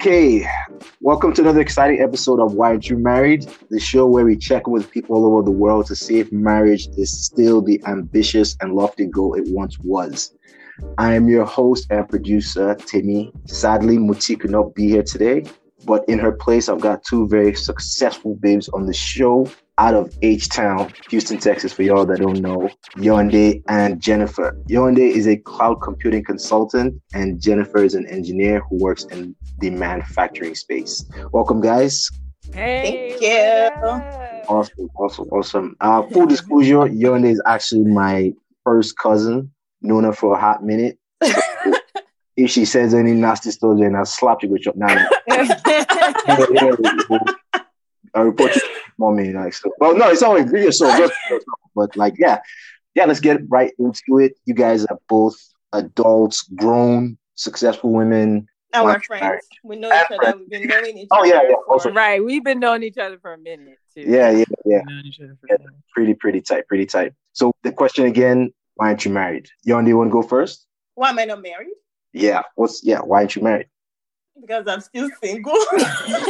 Okay, welcome to another exciting episode of Why Aren't You Married? The show where we check with people all over the world to see if marriage is still the ambitious and lofty goal it once was. I am your host and producer, Timmy. Sadly, Muti could not be here today, but in her place, I've got two very successful babes on the show out of H Town, Houston, Texas, for y'all that don't know, Yewande and Jennifer. Yewande is a cloud computing consultant, and Jennifer is an engineer who works in the manufacturing space. Welcome, guys. Hey, thank you. Awesome, awesome, awesome. Uh, full disclosure, Yewande is actually my first cousin. Known her for a hot minute. if she says any nasty stuff, then I'll slap you with your now. I report you mommy like so. Well, no, it's always video so, but like yeah, yeah. Let's get right into it. You guys are both adults, grown, successful women. And we're friends. We know each other. We've been knowing each oh, other. Oh yeah, yeah. Also, right. We've been knowing each other for a minute too. Yeah, yeah, yeah. yeah pretty, pretty tight, pretty tight. So the question again: Why aren't you married? Yon, do you want to go first? Why am I not married? Yeah. What's yeah? Why aren't you married? Because I'm still single.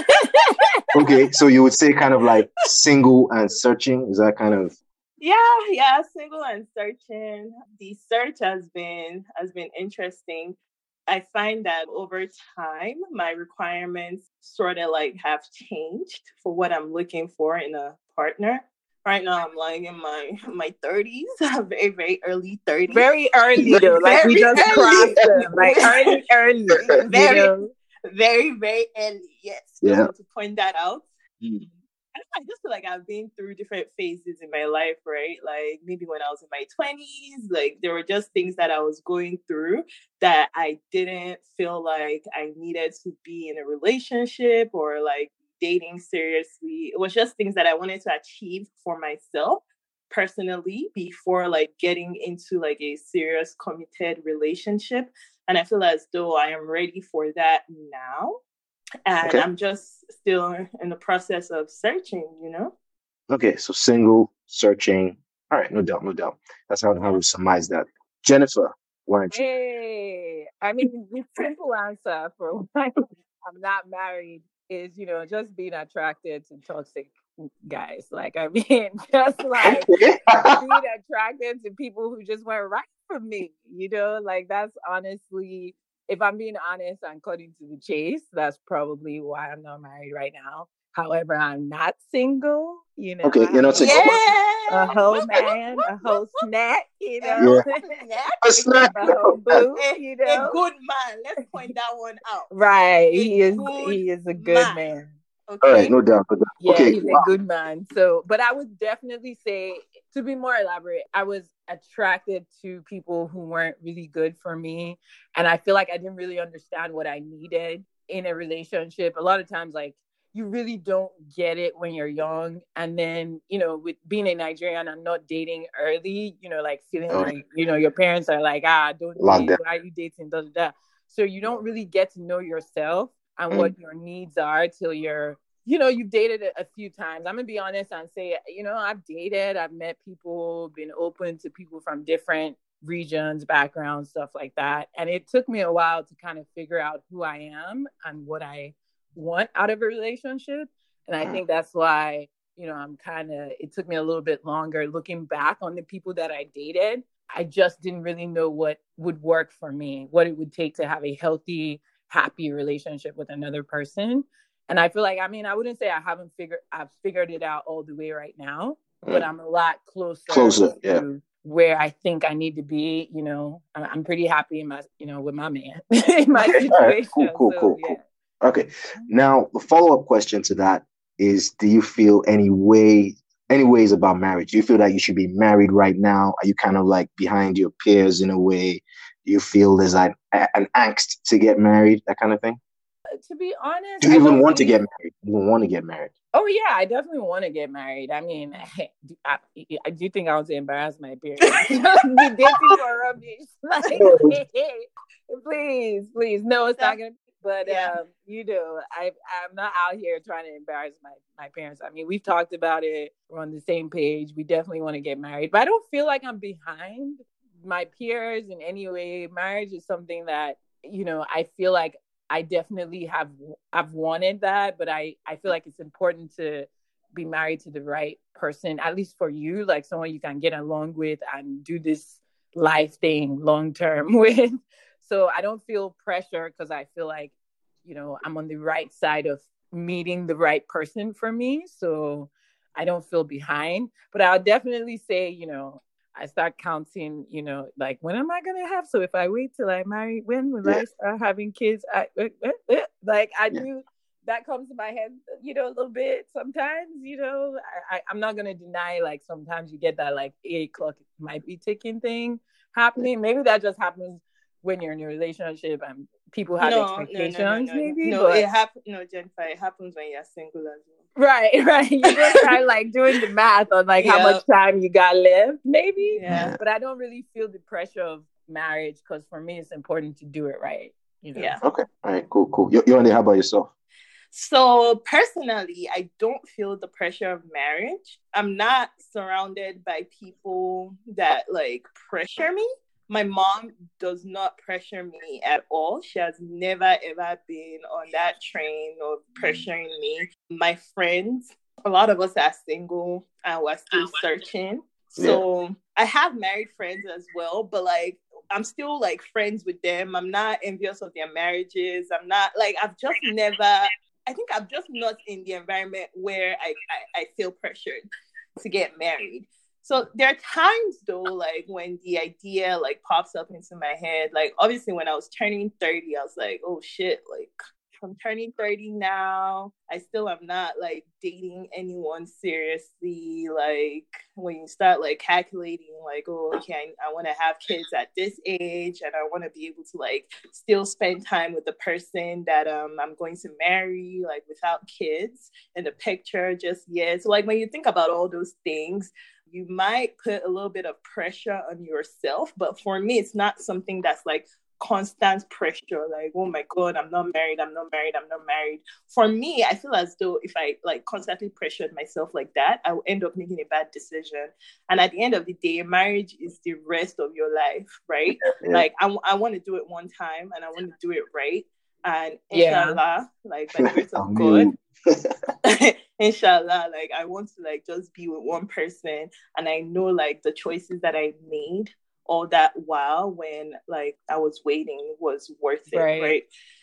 okay, so you would say kind of like single and searching. Is that kind of? Yeah, yeah, single and searching. The search has been has been interesting. I find that over time, my requirements sort of like have changed for what I'm looking for in a partner. Right now, I'm like in my my 30s, very very early 30s. Very early though, like we just early. crossed them, like early early. Very you know? Very, very early. Yes. Yeah. To point that out. Mm. I just feel like I've been through different phases in my life, right? Like maybe when I was in my 20s, like there were just things that I was going through that I didn't feel like I needed to be in a relationship or like dating seriously. It was just things that I wanted to achieve for myself personally before like getting into like a serious committed relationship and I feel as though I am ready for that now. And okay. I'm just still in the process of searching, you know? Okay, so single, searching. All right, no doubt, no doubt. That's how, how we surmise that. Jennifer, why aren't you? Hey, I mean, the simple answer for why I'm not married is, you know, just being attracted to toxic guys. Like, I mean, just like being attracted to people who just weren't right for me, you know, like that's honestly, if I'm being honest and cutting to the chase, that's probably why I'm not married right now. However, I'm not single, you know. Okay, you're not single. Yeah. A whole man, a whole snack, you know. Yeah. a snack. A whole boo, you know. A good man. Let's point that one out. Right. A he is he is a good man. man. Okay. All right, no doubt. No doubt. Yeah, okay. he's wow. a good man. So, but I would definitely say, to be more elaborate, I was attracted to people who weren't really good for me. And I feel like I didn't really understand what I needed in a relationship. A lot of times, like, you really don't get it when you're young. And then, you know, with being a Nigerian and not dating early, you know, like feeling oh. like, you know, your parents are like, ah, don't date, why are you dating? Da, da, da. So you don't really get to know yourself and mm. what your needs are till you're you know you've dated a, few times. I'm gonna be honest and say you know i've dated i've met people been open to people from different regions backgrounds stuff like that. And it took me a while to kind of figure out who i am and what i want out of a relationship. And i mm. think that's why you know i'm kind of it took me a little bit longer looking back on the people that i dated. I just didn't really know what would work for me what it would take to have a healthy happy relationship with another person. And I feel like, I mean, I wouldn't say I haven't figured, I've figured it out all the way right now, mm. but I'm a lot closer, closer, yeah. where I think I need to be. You know, I'm pretty happy in my, you know, with my man in my situation. Right, cool, cool, so, cool, yeah. cool. Okay. Now, the follow up question to that is do you feel any way any ways about marriage? Do you feel that you should be married right now? Are you kind of like behind your peers in a way? Do you feel there's an, an angst to get married, that kind of thing? To be honest, do you even want to get married? Do you want to get married? Oh yeah, I definitely want to get married. I mean, I, I do think I want to embarrass my parents. be dating for rubbish. Like, please, please, no, it's not gonna. Be, but yeah. um, you know, I I'm not out here trying to embarrass my my parents. I mean, we've talked about it. We're on the same page. We definitely want to get married, but I don't feel like I'm behind my peers in any way. Marriage is something that, you know, I feel like I definitely have I've wanted that, but I I feel like it's important to be married to the right person, at least for you, like someone you can get along with and do this life thing long term with. So I don't feel pressure because I feel like, you know, I'm on the right side of meeting the right person for me. So I don't feel behind. But I'll definitely say, you know, I start counting, you know, like when am I gonna have? So if I wait till I marry, when will yeah. I start having kids? I uh, uh, uh, like I yeah. do that comes to my head, you know, a little bit sometimes, you know. I, I, am not gonna deny like sometimes you get that like eight o'clock might be ticking thing happening. Maybe that just happens when you're in a relationship and people have no, expectations, no, no, no, maybe. No, but... it happens no, Jennifer, it happens when you're single as well. Right, right. You just start like doing the math on like how much time you got left, maybe. Yeah. But I don't really feel the pressure of marriage because for me it's important to do it right. You know? Yeah. Okay. All right. Cool. Cool. You, you how about yourself? So personally, I don't feel the pressure of marriage. I'm not surrounded by people that like pressure me. My mom does not pressure me at all. She has never ever been on that train of mm. pressuring me. My friends, a lot of us are single and we're still ah, searching. So yeah. I have married friends as well, but like I'm still like friends with them. I'm not envious of their marriages. I'm not like I've just never I think I'm just not in the environment where I, I, I feel pressured to get married. So there are times though, like when the idea like pops up into my head, like obviously when I was turning 30, I was like, oh shit, like I'm turning 30 now. I still am not like dating anyone seriously. Like when you start like calculating, like, oh, okay, I, I want to have kids at this age and I want to be able to like still spend time with the person that um I'm going to marry, like without kids in the picture just yet. So like when you think about all those things, you might put a little bit of pressure on yourself. But for me, it's not something that's like, constant pressure like oh my god i'm not married i'm not married i'm not married for me i feel as though if i like constantly pressured myself like that i will end up making a bad decision and at the end of the day marriage is the rest of your life right yeah. like I, I want to do it one time and i want to do it right and inshallah yeah. like by the grace of god inshallah like i want to like just be with one person and i know like the choices that i made all that while when like I was waiting was worth it, right? right?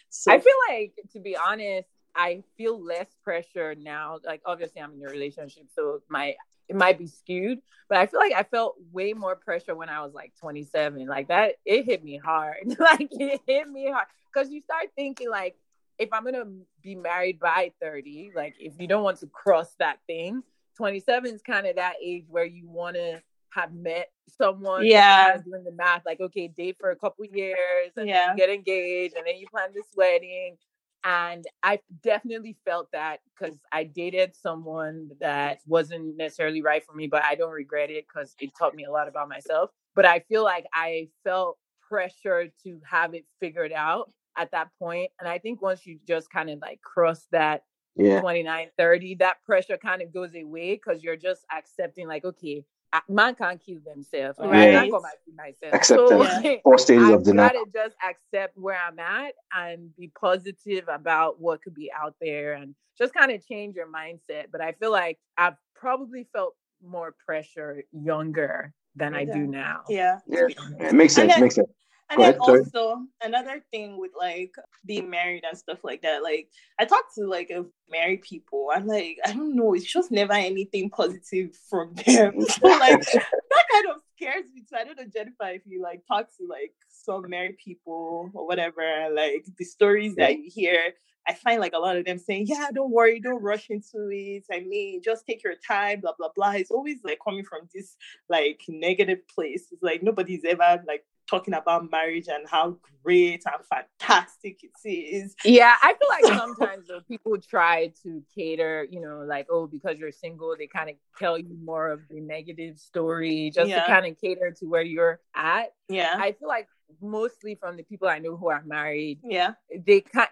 So I feel like to be honest, I feel less pressure now. Like obviously I'm in a relationship, so my it might be skewed, but I feel like I felt way more pressure when I was like 27. Like that, it hit me hard. like it hit me hard because you start thinking like, if I'm gonna be married by 30, like if you don't want to cross that thing, 27 is kind of that age where you want to have met someone. Yeah. Doing the math, like, okay, date for a couple years and yeah. get engaged and then you plan this wedding. And I definitely felt that because I dated someone that wasn't necessarily right for me, but I don't regret it because it taught me a lot about myself. But I feel like I felt pressure to have it figured out at that point. And I think once you just kind of like cross that yeah. 29, 30, that pressure kind of goes away because you're just accepting, like, okay, man can't kill themselves. Right? Yeah. I can't myself. Acceptance. So, yeah. Four stages of denial. Gotta just accept where I'm at and be positive about what could be out there and just kind of change your mindset. But I feel like I've probably felt more pressure younger than yeah. I do now. Yeah. Yeah. It makes sense. Then, makes sense. And then also another thing with like being married and stuff like that. Like I talk to like a married people. I'm like, I don't know, it's just never anything positive from them. so like that kind of scares me so I don't know, Jennifer, if you like talk to like some married people or whatever, like the stories yeah. that you hear, I find like a lot of them saying, Yeah, don't worry, don't rush into it. I mean, just take your time, blah blah blah. It's always like coming from this like negative place. It's like nobody's ever like talking about marriage and how great and fantastic it is. Yeah, I feel like sometimes though, people try to cater, you know, like, oh, because you're single, they kind of tell you more of the negative story just yeah. to kind of cater to where you're at. Yeah. I feel like mostly from the people I know who are married, yeah, they kind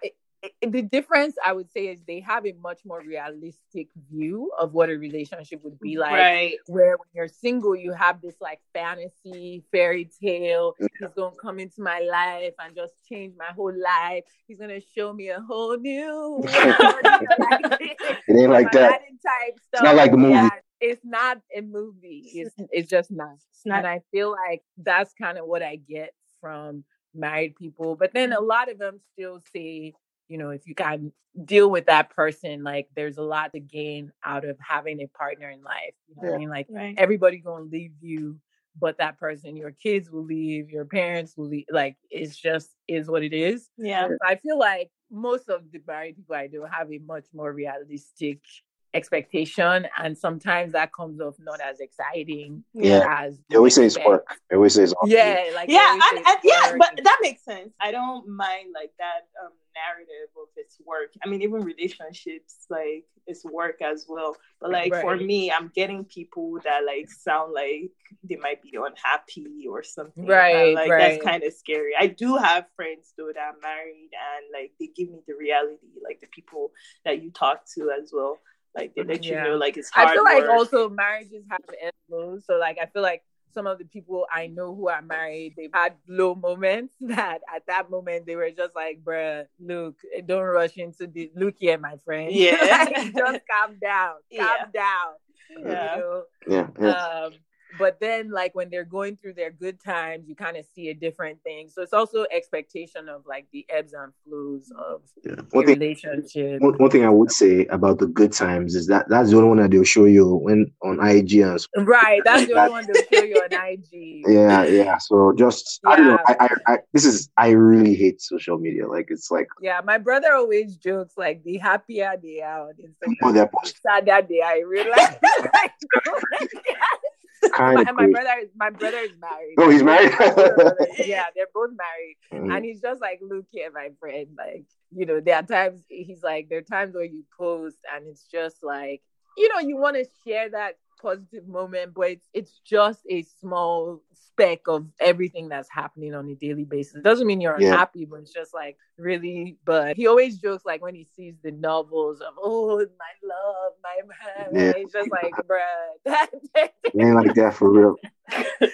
the difference I would say is they have a much more realistic view of what a relationship would be like. Right. Where when you're single, you have this like fantasy fairy tale. He's gonna come into my life and just change my whole life. He's gonna show me a whole new. it ain't like that. Type stuff. It's not like a movie. Yeah, it's not a movie. It's it's just not. It's not. And I feel like that's kind of what I get from married people. But then a lot of them still say, you know, if you can deal with that person, like there's a lot to gain out of having a partner in life. You know yeah. I mean? Like right. everybody gonna leave you, but that person, your kids will leave, your parents will leave. Like it's just is what it is. Yeah. So I feel like most of the married people I do have a much more realistic expectation and sometimes that comes off not as exciting yeah. as they always say it's work. They always say it's yeah like yeah and, and yeah but that makes sense. I don't mind like that um narrative of it's work. I mean even relationships like it's work as well. But like right. for me i'm getting people that like sound like they might be unhappy or something right and, like right. that's kind of scary. I do have friends though that are married and like they give me the reality like the people that you talk to as well like they let yeah. you know, like it's hard. I feel work. like also marriages have ends So like I feel like some of the people I know who are married, they've had low moments that at that moment they were just like, bruh, look, don't rush into the look here, my friend. Yeah. like, just calm down. Calm yeah. down. Yeah. You know? yeah. yeah. Um, but then like when they're going through their good times you kind of see a different thing. So it's also expectation of like the ebbs and flows of yeah. one thing, relationship. one, one, thing i would say about the good times is that that's the only one that they'll show you when on ig and right that's the only one they'll show you on ig yeah yeah so just yeah. i don't know I, I, I this is i really hate social media like it's like yeah my brother always jokes like the happier they are on Instagram, oh, the sadder they are in real life kind of. And my brother, is, my brother is married. Oh, he's married. yeah, they're both married, mm. and he's just like, look here, my friend. Like, you know, there are times he's like, there are times where you post, and it's just like, you know, you want to share that positive moment, but it's, it's just a small speck of everything that's happening on a daily basis. It doesn't mean you're yeah. unhappy, but it's just like really. But he always jokes like when he sees the novels of oh my love, my man, yeah. he's just like, bruh, that ain't like that for real.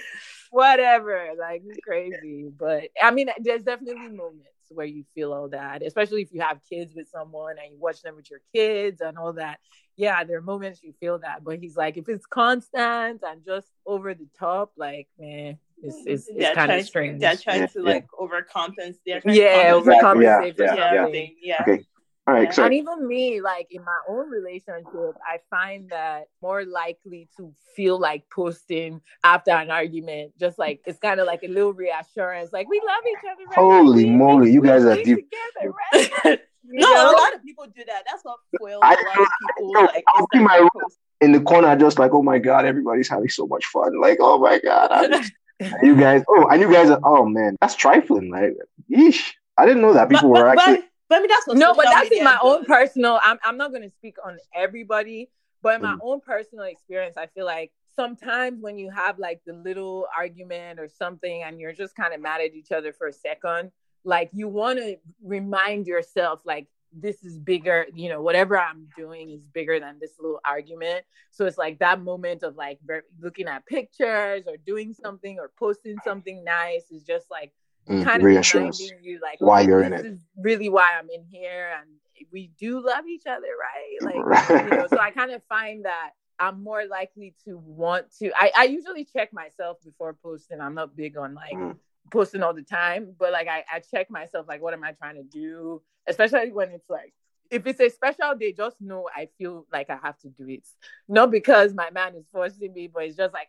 Whatever, like crazy. But I mean, there's definitely moments where you feel all that, especially if you have kids with someone and you watch them with your kids and all that. Yeah, there are moments you feel that, but he's like, if it's constant and just over the top, like, man, it's, mm-hmm. it's, it's kind of strange. They're trying to like overcompensate. Yeah, overcompensate yeah, yeah, yeah, yeah. yeah. Okay. All right, and even me, like in my own relationship, I find that more likely to feel like posting after an argument. Just like it's kind of like a little reassurance, like we love each other. Right? Holy we, moly, we, you guys are deep. Together, right? no, know? a lot of people do that. That's what foils a lot of people. Like, I'll be my in the corner, just like, oh my god, everybody's having so much fun. Like, oh my god, you guys. Oh, and you guys are. Oh man, that's trifling. Like, yeesh. I didn't know that people but, were actually. But, but I mean, that's no, but that's in my own personal. I'm I'm not going to speak on everybody, but in my mm. own personal experience, I feel like sometimes when you have like the little argument or something, and you're just kind of mad at each other for a second, like you want to remind yourself, like this is bigger, you know, whatever I'm doing is bigger than this little argument. So it's like that moment of like looking at pictures or doing something or posting something nice is just like mm, kind of reassurance you like why you're in it. Is really why I'm in here, and we do love each other, right? Like, right. you know, so I kind of find that I'm more likely to want to. I, I usually check myself before posting. I'm not big on like mm. posting all the time, but like I, I check myself, like, what am I trying to do? Especially when it's like if it's a special day, just know I feel like I have to do it. Not because my man is forcing me, but it's just like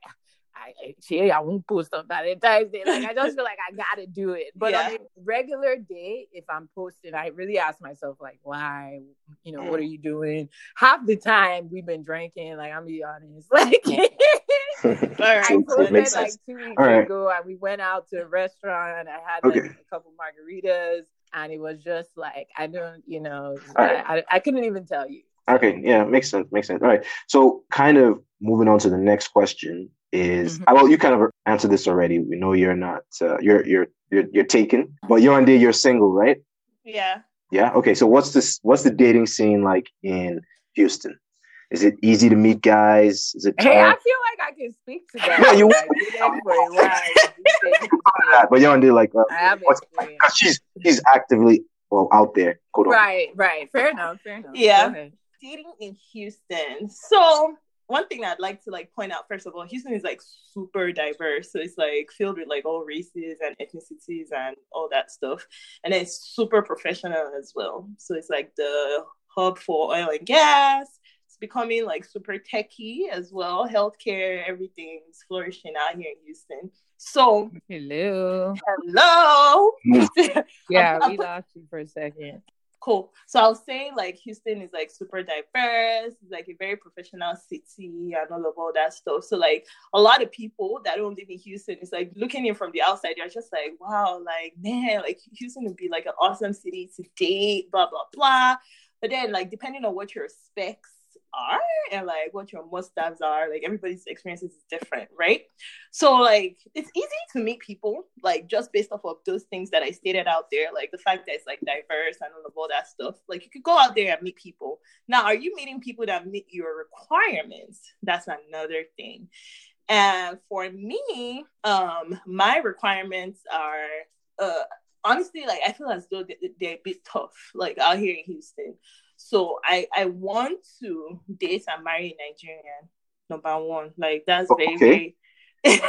I see I won't post on Valentine's Day. Like I just feel like I gotta do it. But yeah. on a regular day, if I'm posting, I really ask myself like, why? You know, what mm. are you doing? Half the time we've been drinking. Like I'm be honest. Like mm. I posted like two weeks right. ago, and we went out to a restaurant. I had like, okay. a couple margaritas, and it was just like I don't, you know, right. I, I, I couldn't even tell you. Okay, yeah, makes sense. Makes sense. All right. So, kind of moving on to the next question is mm-hmm. well, you kind of answered this already. We know you're not uh, you're you're you're you're taken, but you're on day you're single, right? Yeah. Yeah. Okay. So what's this? What's the dating scene like in Houston? Is it easy to meet guys? Is it? Hey, I feel like I can speak to that. Yeah, you. Like, but you don't do like. Uh, Cause she's she's actively well out there. Right. Right. Fair enough. Fair enough. Yeah. Dating in Houston. So one thing I'd like to like point out first of all, Houston is like super diverse. So it's like filled with like all races and ethnicities and all that stuff. And it's super professional as well. So it's like the hub for oil and gas. It's becoming like super techy as well. Healthcare, everything's flourishing out here in Houston. So hello. Hello. yeah, we lost you for a second cool. So I was saying like Houston is like super diverse, it's like a very professional city and all of all that stuff. So like a lot of people that don't live in Houston it's like looking in from the outside, they're just like, wow, like man, like Houston would be like an awesome city to date, blah blah blah. But then like depending on what your specs are and like what your must-haves are like everybody's experiences is different right? So like it's easy to meet people like just based off of those things that i stated out there like the fact that it's like diverse and all of all that stuff. Like you could go out there and meet people. Now are you meeting people that meet your requirements? That's another thing. And for me um my requirements are uh honestly like i feel as though they're a bit tough like out here in houston so I I want to date and marry a Nigerian. Number one, like that's very very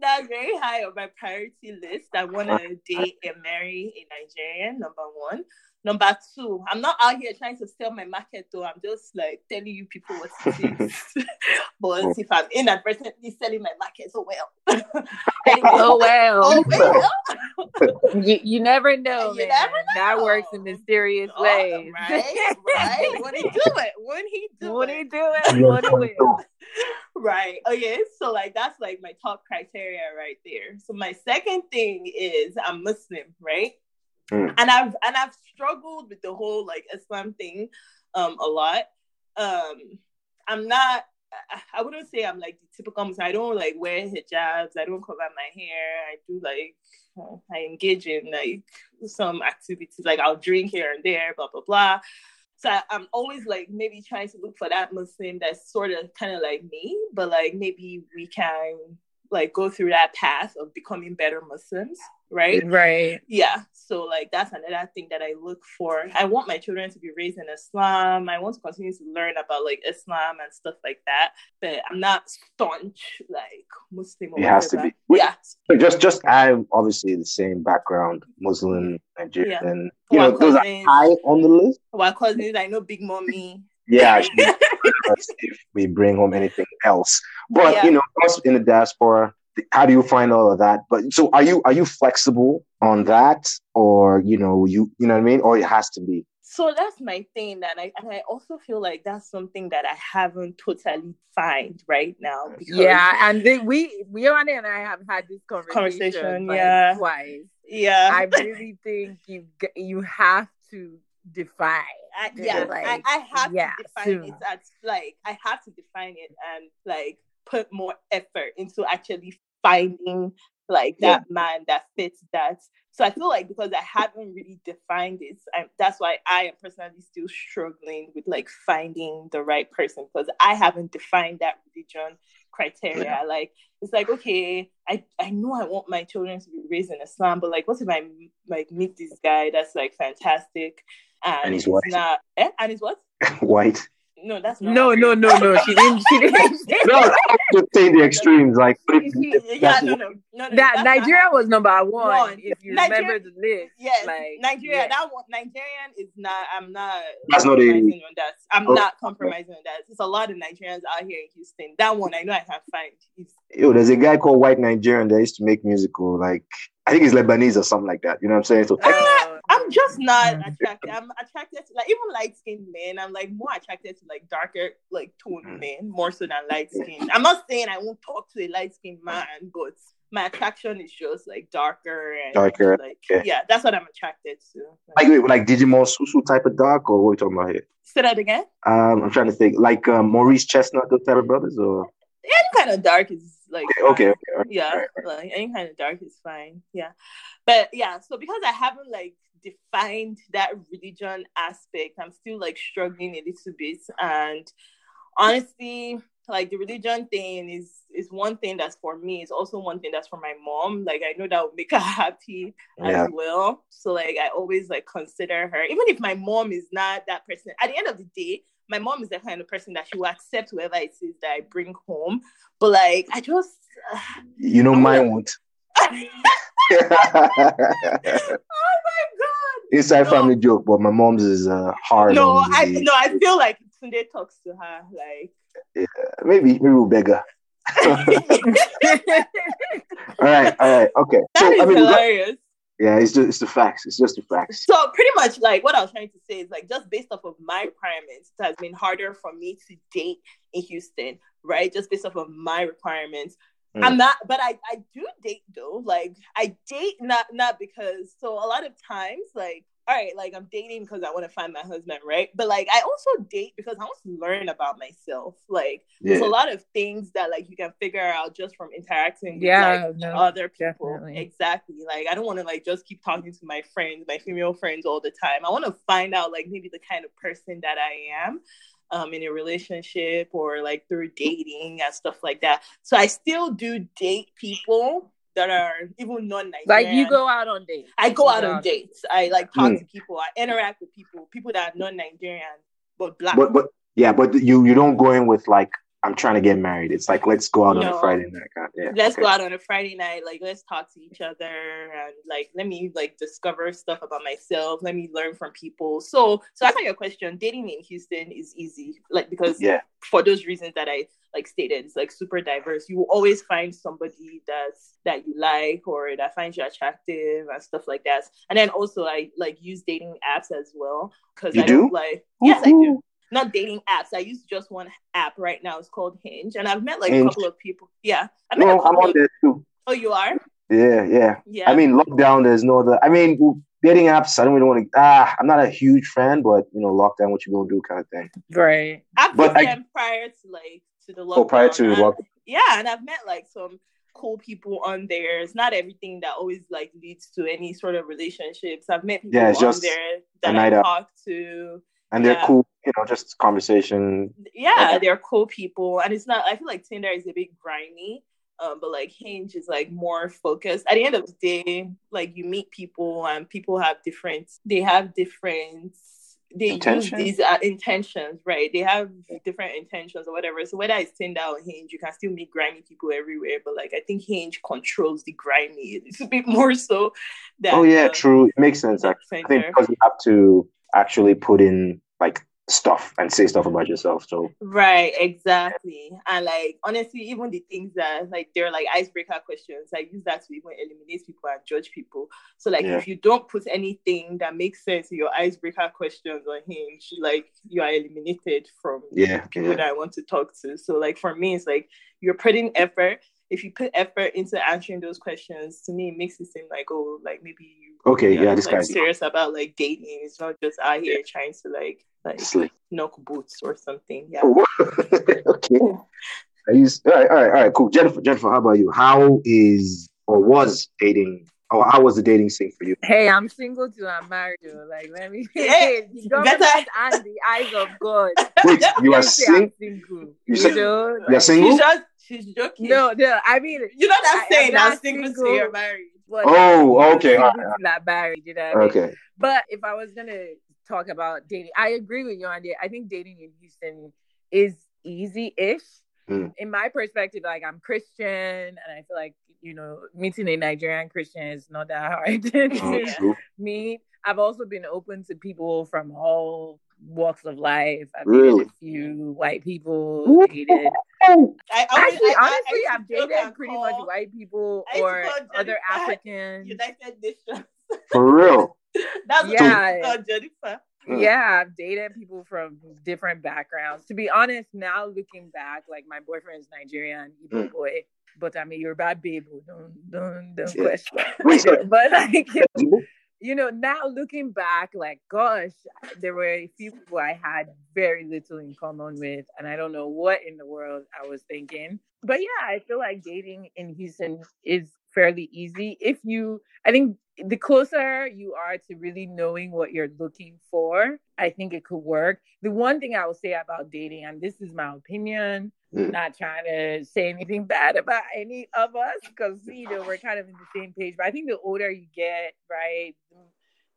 that's very high on my priority list. I want to date and marry a Nigerian. Number one. Number two, I'm not out here trying to sell my market though. I'm just like telling you people what it is. but oh. if I'm inadvertently selling my market, so well. Oh, anyway, oh well. Oh well. you, you never know, you man. Never know. That works in mysterious oh, ways. Right, right. What he do it? When he do when he do it? What he will. Right. Okay. So like that's like my top criteria right there. So my second thing is I'm Muslim, right? Mm. And I've and I've struggled with the whole like Islam thing um a lot. Um I'm not I wouldn't say I'm like the typical Muslim. I don't like wear hijabs. I don't cover my hair. I do like I engage in like some activities. Like I'll drink here and there, blah blah blah. So I, am always like maybe trying to look for that Muslim that's sort of kind of like me, but like maybe we can like go through that path of becoming better Muslims, right? Right. Yeah. So like that's another thing that I look for. I want my children to be raised in Islam. I want to continue to learn about like Islam and stuff like that. But I'm not staunch like Muslim. it has to be. Yeah. just just I have obviously the same background, Muslim, Nigerian. Yeah. You know, those are high on the list. Well, cousins, I know Big Mommy. Yeah, if we bring home anything else. But yeah. you know, us in the diaspora, how do you find all of that? But so are you are you flexible on that, or you know, you you know what I mean, or it has to be? So that's my thing, that I and I also feel like that's something that I haven't totally find right now. yeah, and then we Yewande and I have had this conversation, conversation like yeah, twice. Yeah, I really think you you have to define. I, yeah, like, I, I have yeah, to define it as like I have to define it and like put more effort into actually finding like that yeah. man that fits that. So I feel like because I haven't really defined it, I, that's why I am personally still struggling with like finding the right person because I haven't defined that religion criteria. Yeah. Like it's like okay, I I know I want my children to be raised in Islam, but like what if I like meet this guy that's like fantastic and, and he's white. Not, eh? And he's what? white. No, that's not no, no, no, no. She didn't. She didn't. no, just saying the extremes. Like, yeah, no, no, no, no. That Nigeria was number one. one. If you Nigeria, remember the list, yes, like, Nigeria. Yeah. That one, Nigerian is not. I'm not. That's not a, on that. I'm oh, not compromising on that. There's a lot of Nigerians out here in Houston. That one, I know I can find. It's, Yo, there's a guy called White Nigerian that used to make musical. Like, I think he's Lebanese or something like that. You know what I'm saying? So. Uh, I'm just not attracted. I'm attracted to like even light skinned men. I'm like more attracted to like darker, like toned mm. men more so than light skinned. I'm not saying I won't talk to a light skinned man, but my attraction is just like darker and darker. Like yeah. yeah, that's what I'm attracted to. Like like, like Djimon Hounsou type of dark, or what are we talking about here? Say that again. Um, I'm trying to think. Like um, Morris Chestnut, those type of brothers, or any kind of dark is like okay, okay, okay yeah, right. like any kind of dark is fine. Yeah, but yeah, so because I haven't like defined that religion aspect, I'm still like struggling a little bit. And honestly, like the religion thing is is one thing that's for me. It's also one thing that's for my mom. Like I know that would make her happy yeah. as well. So like I always like consider her, even if my mom is not that person. At the end of the day, my mom is the kind of person that she will accept whoever it is that I bring home. But like I just, uh, you know, mine won't. oh my god! Inside no. family joke, but my mom's is uh, hard. No, I no, I feel like Tunde talks to her like. Yeah, maybe maybe we'll beg her. all right, all right, okay. That so, is I mean, hilarious. Yeah, it's just it's the facts. It's just the facts. So pretty much like what I was trying to say is like just based off of my requirements, it has been harder for me to date in Houston, right? Just based off of my requirements. Mm. I'm not, but I I do date though. Like I date not not because so a lot of times like all right, like I'm dating because I want to find my husband, right? But like I also date because I want to learn about myself. Like yeah. there's a lot of things that like you can figure out just from interacting with yeah, like, no, other people. Definitely. Exactly. Like I don't want to like just keep talking to my friends, my female friends all the time. I want to find out like maybe the kind of person that I am um, in a relationship or like through dating and stuff like that. So I still do date people that are even non-Nigerian. Like you go out on dates. I go out on dates. I like talk mm. to people. I interact with people, people that are non-Nigerian but black. But but yeah, but you you don't go in with like I'm trying to get married. It's like let's go out no. on a Friday night. Yeah, let's okay. go out on a Friday night. Like let's talk to each other and like let me like discover stuff about myself. Let me learn from people. So so answer your question, dating in Houston is easy. Like because yeah, for those reasons that I like stated, it's like super diverse. You will always find somebody that's that you like or that finds you attractive and stuff like that. And then also I like use dating apps as well because I do? like yes I do not dating apps. I use just one app right now. It's called Hinge, and I've met like Hinge. a couple of people. Yeah, I met no, I'm on there too. Oh, you are? Yeah, yeah, yeah. I mean, lockdown. There's no other. I mean, dating apps. I don't really want to. Ah, I'm not a huge fan, but you know, lockdown. What you gonna do, kind of thing. Right. I've but I, them prior to like to the lockdown. Oh, prior to lockdown. Yeah, and I've met like some cool people on there. It's not everything that always like leads to any sort of relationships. I've met people yeah, on there that I talk to and they're yeah. cool you know just conversation yeah they're cool people and it's not i feel like tinder is a bit grimy um, but like hinge is like more focused at the end of the day like you meet people and people have different they have different they Intention? use these uh, intentions, right? They have different intentions or whatever. So whether it's Tinder or Hinge, you can still meet grimy people everywhere. But like I think Hinge controls the grimy it's a bit more so. Than, oh yeah, um, true. It makes sense. I think because you have to actually put in like stuff and say stuff about yourself. So right, exactly. And like honestly, even the things that like they're like icebreaker questions, I use that to even eliminate people and judge people. So like yeah. if you don't put anything that makes sense in your icebreaker questions on Hinge, like you are eliminated from yeah people yeah. that I want to talk to. So like for me, it's like you're putting effort. If you put effort into answering those questions, to me, it makes it seem like oh, like maybe you Okay, yeah, this like, guy's serious about like dating. It's not just out here trying to like like Sleep. knock boots or something. Yeah. okay. I use all right, all right, all right, cool. Jennifer, Jennifer, how about you? How is or was dating or how was the dating scene for you? Hey, I'm single too. I'm married. Too. Like, let me. Hey, the government and the eyes of God. Wait, you are sing- single. You, you know, you're single. She's, just, she's joking. No, no. I mean, you know that saying. I'm single, single. you're married. But oh, okay. All right. Not married, you know. Okay. I mean? But if I was gonna talk about dating, I agree with you on that. I think dating in Houston is easy-ish. Mm. In my perspective, like I'm Christian, and I feel like you know meeting a Nigerian Christian is not that hard to oh, meet. I've also been open to people from all walks of life. I've really? dated a few white people. Dated. I, Actually, I, honestly, I, have dated pretty much white people or other Africans. United Nations. For real. That's yeah. Jennifer. Yeah, I've dated people from different backgrounds. To be honest, now looking back, like my boyfriend is Nigerian, Igbo mm. boy, but I mean, you're a bad babe. Don't don't don't yeah. question. but like, you know, now looking back, like, gosh, there were a few people I had very little in common with, and I don't know what in the world I was thinking. But yeah, I feel like dating in Houston is fairly easy if you, I think the closer you are to really knowing what you're looking for, I think it could work. The one thing I will say about dating, and this is my opinion. Mm. not trying to say anything bad about any of us, because you know we're kind of in the same page. But I think the older you get, right,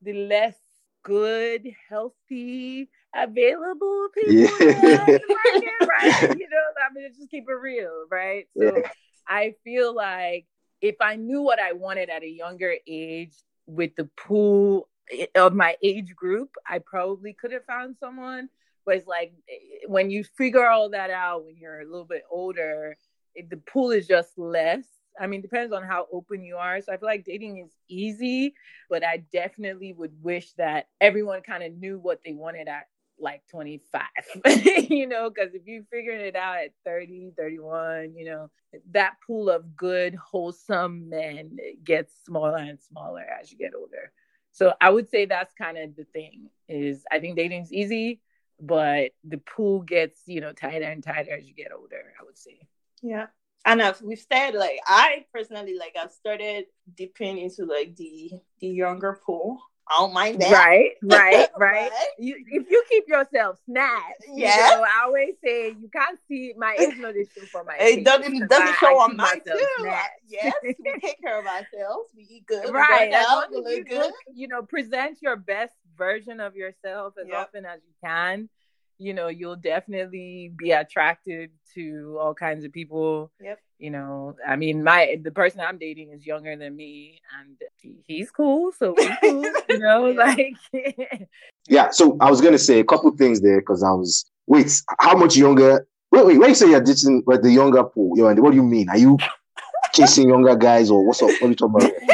the less good, healthy, available people yeah. right? You know, I mean, just keep it real, right? So yeah. I feel like if I knew what I wanted at a younger age with the pool eh, of my age group, I probably could have found someone. But it's like eh, when you figure all that out when you're a little bit older, it, the pool is just less. I mean, depends on how open you are. So I feel like dating is easy, but I definitely would wish that everyone kind of knew what they wanted at like 25 you know because if you figuring it out at 30 31 you know that pool of good wholesome men gets smaller and smaller as you get older so i would say that's kind of the thing is i think dating's easy but the pool gets you know tighter and tighter as you get older i would say. Yeah. And I've, we've said like I personally like I've started dipping into like the the younger pool I don't mind that. Right, right, right. you, if you keep yourself snatched, yeah. You know, I always say you can't see my age no issue for my. It doesn't doesn't show on my too. Yes, we take care of ourselves. We eat good. Right, out, we look good. Look, you know, present your best version of yourself as yep. often as you can you know, you'll definitely be attracted to all kinds of people. Yep. You know, I mean, my the person I'm dating is younger than me, and he's cool, so cool. you know, like. yeah. So I was gonna say a couple things there because I was wait, how much younger? Wait, wait. When you say you're dating like the younger pool, you know, what do you mean? Are you chasing younger guys or what's up? What are you talking about?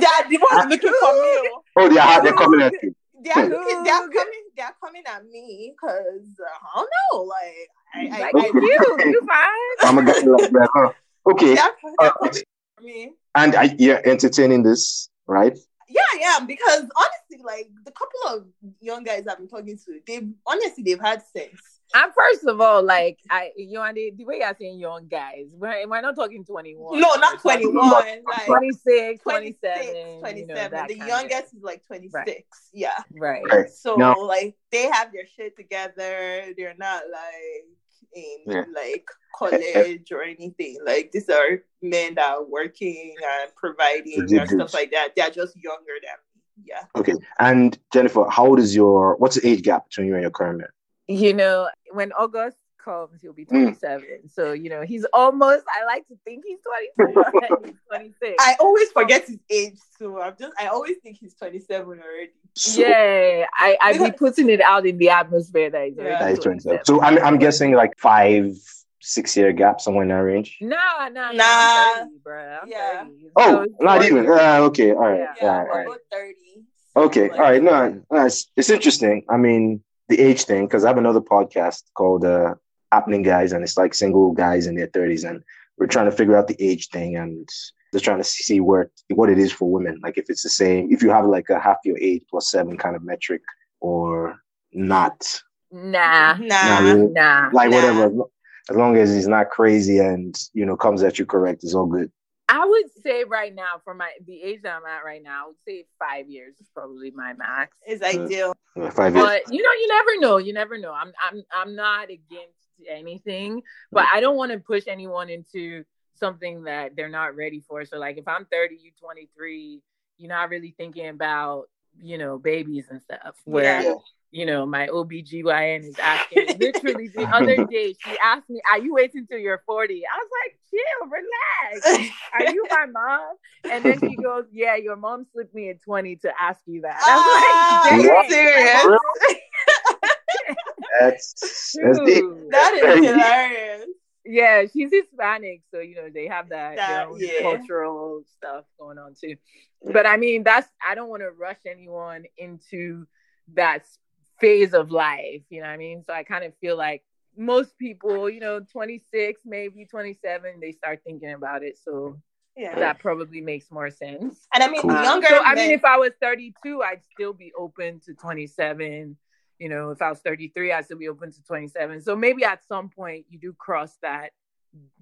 Dad, the one's looking for me. Oh, oh they are. They're coming at you they're looking, they're coming, they're coming at me because uh, I don't know, like I, like I, you, you fine. I'm a guy like that, huh? Okay. Uh. And I, you're entertaining this, right? Yeah, yeah. Because honestly, like the couple of young guys I've been talking to, they've honestly they've had sex and first of all, like I, you know, the, the way you're saying young guys, we're, we're not talking 21. No, not 21. Like 26, 27. 27. You know, the youngest is like 26. Right. Yeah. Right. right. So, no. like, they have their shit together. They're not like in yeah. like college or anything. Like, these are men that are working and providing and stuff like that. They're just younger than me. Yeah. Okay. And Jennifer, how old is your, what's the age gap between you and your current man? You know, when August comes, he'll be 27. Mm. So, you know, he's almost, I like to think he's 24 he's 26. I always forget his age. So I'm just, I always think he's 27 already. So, yeah, I, I be putting it out in the atmosphere that he's, yeah. 27. So I'm, I'm guessing like five, six year gap somewhere in that range? Nah, nah, nah. nah. 30, bro. I'm yeah. 30. Oh, so not even. Uh, okay, all right. Yeah, yeah all right. 30. Okay, all right. No, no it's, it's interesting. I mean, the age thing because I have another podcast called uh, Happening Guys, and it's like single guys in their thirties, and we're trying to figure out the age thing and just trying to see where what it is for women. Like if it's the same, if you have like a half your age plus seven kind of metric, or not. Nah, nah, really. nah. Like nah. whatever, as long as he's not crazy and you know comes at you correct, it's all good. I would say right now, for my the age that I'm at right now, I would say five years is probably my max. Is ideal. Uh, five years. But you know, you never know. You never know. I'm I'm I'm not against anything, but I don't want to push anyone into something that they're not ready for. So like if I'm 30, you 23, you're not really thinking about, you know, babies and stuff. Where yeah you know, my OBGYN is asking literally the other day, she asked me, Are you waiting till you're 40? I was like, chill, relax. Are you my mom? And then she goes, Yeah, your mom slipped me at 20 to ask you that. I was oh, like, serious? that's, that's deep. That is hilarious. Yeah, she's Hispanic, so you know they have that, that yeah. cultural stuff going on too. But I mean, that's I don't want to rush anyone into that phase of life. You know what I mean? So I kind of feel like most people, you know, 26, maybe 27, they start thinking about it. So yeah. that probably makes more sense. And I mean, cool. younger. So, I mean, if I was 32, I'd still be open to 27. You know, if I was 33, I'd still be open to 27. So maybe at some point you do cross that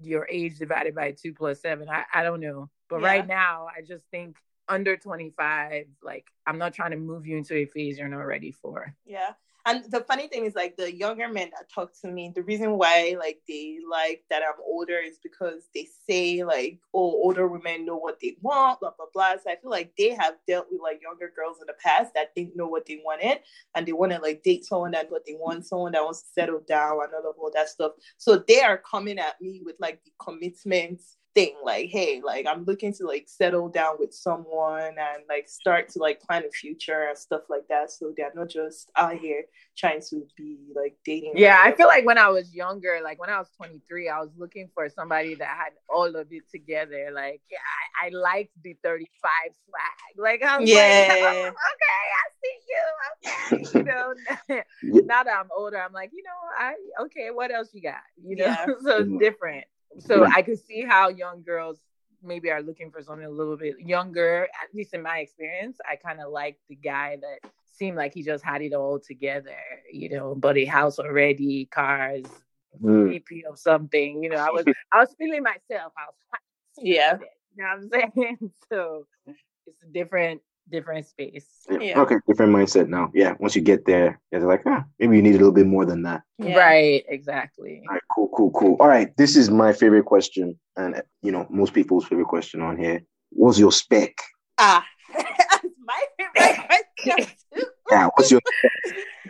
your age divided by two plus seven. I, I don't know. But yeah. right now, I just think under 25, like I'm not trying to move you into a phase you're not ready for. Yeah. And the funny thing is, like the younger men that talk to me, the reason why like they like that I'm older is because they say like, oh, older women know what they want, blah blah blah. So I feel like they have dealt with like younger girls in the past that didn't know what they wanted, and they want to like date someone that what they want, someone that wants to settle down, and all of all that stuff. So they are coming at me with like the commitments thing like hey like i'm looking to like settle down with someone and like start to like plan a future and stuff like that. So they're not just out here trying to be like dating yeah i feel like when i was younger like when i was 23 i was looking for somebody that had all of it together. Like yeah i, I liked the 35 swag. Like i was yeah. like oh, okay i see you. Okay you know now that i'm older i'm like you know i okay what else you got? You know yeah. so it's mm-hmm. different so I could see how young girls maybe are looking for something a little bit younger. At least in my experience, I kind of like the guy that seemed like he just had it all together. You know, buddy house already, cars, mm. VP of something. You know, I was I was feeling myself. I was yeah. You know what I'm saying? So it's a different different space. Yeah. Okay, different mindset now. Yeah, once you get there, it's like, ah, maybe you need a little bit more than that. Yeah. Right, exactly. All right, cool, cool, cool. All right, this is my favorite question, and you know, most people's favorite question on here. What's your spec? Ah, my favorite question. yeah, what's your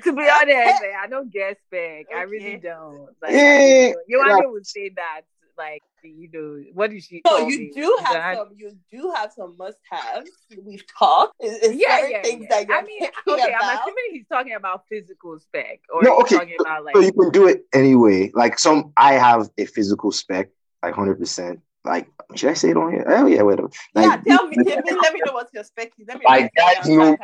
to be honest, I don't get spec. Okay. I really don't. Like, yeah, Yolanda would say that like you know what did she no you me? do have that... some you do have some must-haves we've talked it's yeah, yeah, things yeah. that you're i mean okay about. i'm assuming he's talking about physical spec or no, okay. talking about like so you can do it anyway like some i have a physical spec like 100 percent like should I say it on here? Oh yeah, wait. Like, yeah, tell me, tell me, let me know what's your spec. Let me like guys know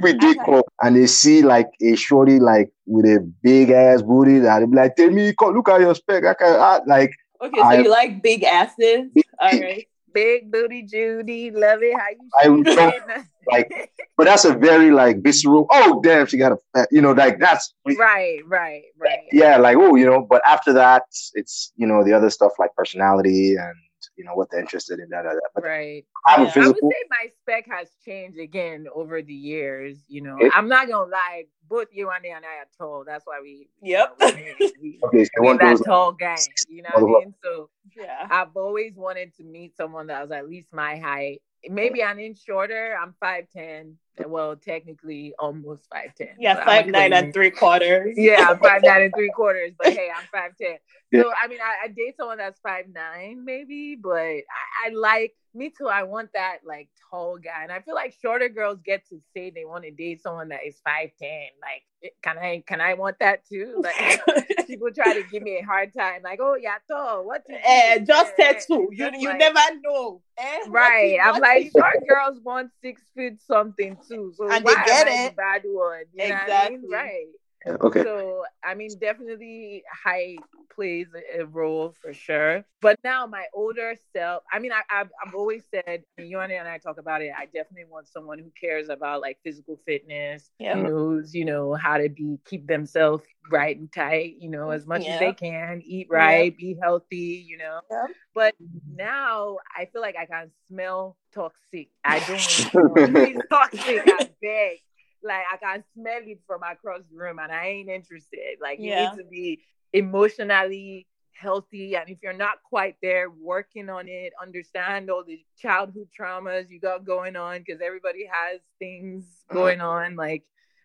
ridiculous, and they see like a shorty like with a big ass booty that they be like, tell me, look at your spec. I can I, like. Okay, so I, you like big asses? Big, All right. Big booty Judy, love it. How you? I like, but that's a very like visceral. Oh damn, she got a, you know, like that's right, right, right. Yeah, like oh, you know. But after that, it's you know the other stuff like personality and you know what they're interested in. That, that, that. right. Yeah. I would say my spec has changed again over the years. You know, it, I'm not gonna lie. Both you and I are tall. That's why we. Yep. You know, we, we, okay, so we that tall gang. You know what I mean? So yeah, I've always wanted to meet someone that was at least my height maybe an inch shorter. I'm five ten. Well, technically almost five ten. Yeah, five nine and three quarters. Yeah, five nine and three quarters. But hey, I'm five ten. So I mean, I, I, date someone that's five nine, maybe, but I, I like me too. I want that like tall guy, and I feel like shorter girls get to say they want to date someone that is five ten. Like, can I can I want that too? Like, people try to give me a hard time, like, oh yeah, tall. What? Eh, just tattoo. You you like, never know. Eh? Right. I'm like, short girls want six feet something too. So and they get it. bad one. Exactly. I mean? Right. Yeah, okay. So I mean, definitely height plays a role for sure. But now my older self, I mean, I, have I've always said, you and I talk about it. I definitely want someone who cares about like physical fitness, yeah. Mm-hmm. knows you know how to be keep themselves right and tight, you know, as much yeah. as they can, eat right, yeah. be healthy, you know. Yeah. But now I feel like I can smell toxic. I don't want toxic. I beg like I can smell it from across the room and I ain't interested. Like you need to be emotionally healthy. And if you're not quite there working on it understand all the childhood traumas you got going on because everybody has things mm-hmm. going on. Like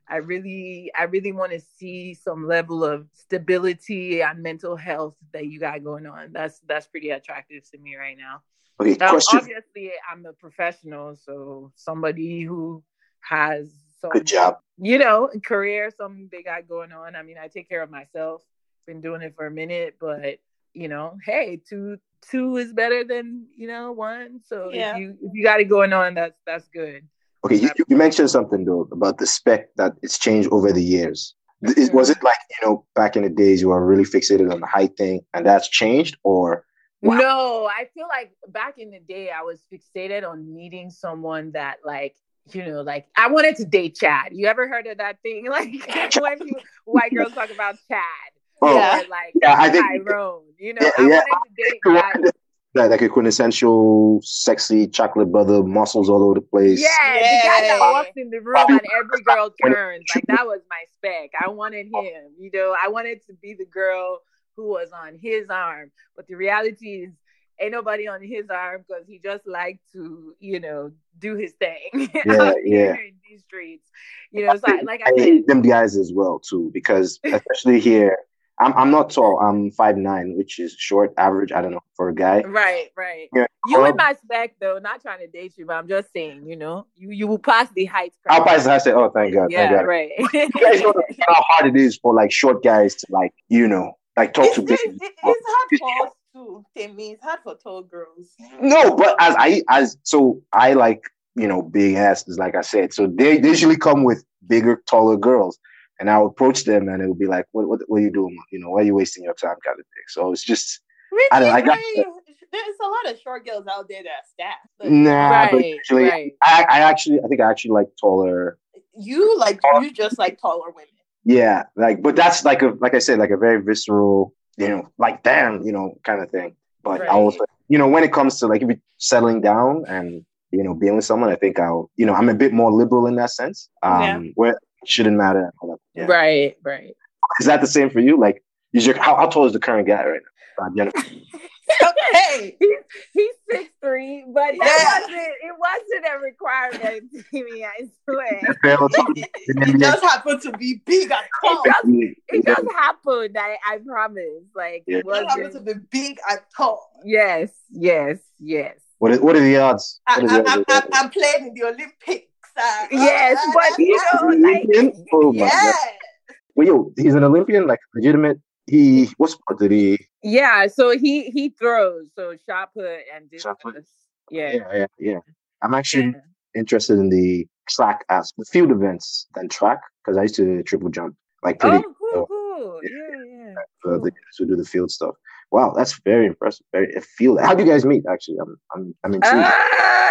i really i really want to see some level of stability and mental health that you got going on. That's that's pretty attractive to me right now. Okay now, obviously i'm a professional so somebody who has some, Good job. You know, career, something they got going on. I mean, I take care of myself. Been doing it for a minute, but you know, hey, two two is better than you know one. So yeah. if you if you got it going on, that's that's good. Okay, you, you mentioned something though about the spec that it's changed over the years. Mm-hmm. Was it like you know back in the days you were really fixated on the height thing, and that's changed, or Wow. No, I feel like back in the day, I was fixated on meeting someone that like you know, like I wanted to date Chad. You ever heard of that thing? Like when people, white girls talk about Chad. Oh, yeah, like yeah, I think, Tyrone. You know, yeah, I wanted to date Chad. like, like a quintessential sexy chocolate brother, muscles all over the place. Yeah, yeah. the guy that walks in the room and every girl turns. Like that was my spec. I wanted oh. him. You know, I wanted to be the girl who was on his arm. But the reality is ain't nobody on his arm because he just liked to, you know, do his thing. Yeah, yeah. In these streets, you know. So I, like I, I hate them guys as well too because especially here. I'm I'm not tall. I'm five nine, which is short, average. I don't know for a guy. Right, right. Yeah. You um, in my spec though. Not trying to date you, but I'm just saying. You know, you you will pass the height. I'll pass the height. Oh, thank God. Yeah, thank God. right. you guys know how hard it is for like short guys to like you know like talk it's, to. It's, it's hard for us too, Timmy. It's hard for tall girls. No, but as I as so I like you know big asses, like I said. So they, they usually come with bigger, taller girls and I'll approach them and it would be like, what, what, what are you doing? You know, why are you wasting your time kind of thing? So it's just, really? I don't I got, there's a lot of short girls out there that are staff. Nah, right, but actually, right. I, I actually, I think I actually like taller. You like, taller. you just like taller women. Yeah, like, but that's like a, like I said, like a very visceral, you know, like damn, you know, kind of thing. But right. I also, you know, when it comes to like if you're settling down and you know being with someone, I think I'll, you know, I'm a bit more liberal in that sense. Um, yeah. where shouldn't matter. Yeah. Right, right. Is that the same for you? Like, is your how, how tall is the current guy right now? Uh. okay, he's, he's six three, but that yeah. wasn't it wasn't a requirement to me. I swear. it, it does happen to be big and tall. It just, it does happen. I, I promise. Like yeah. it does happen to be big and tall. Yes, yes, yes. What is, what are the odds? I, am playing in the Olympics. Uh, yes, uh, but you know, like, oh yeah. Well, yo, he's an Olympian, like legitimate. He what sport did he? Yeah, so he he throws, so shot put and shot discus. Yeah. yeah, yeah, yeah. I'm actually yeah. interested in the track as the field events than track because I used to triple jump like pretty. Oh, cool, cool. Yeah, yeah. yeah. Uh, the guys who do the field stuff. Wow, that's very impressive. Very that. How do you guys meet? Actually, I'm I'm I'm intrigued. Uh,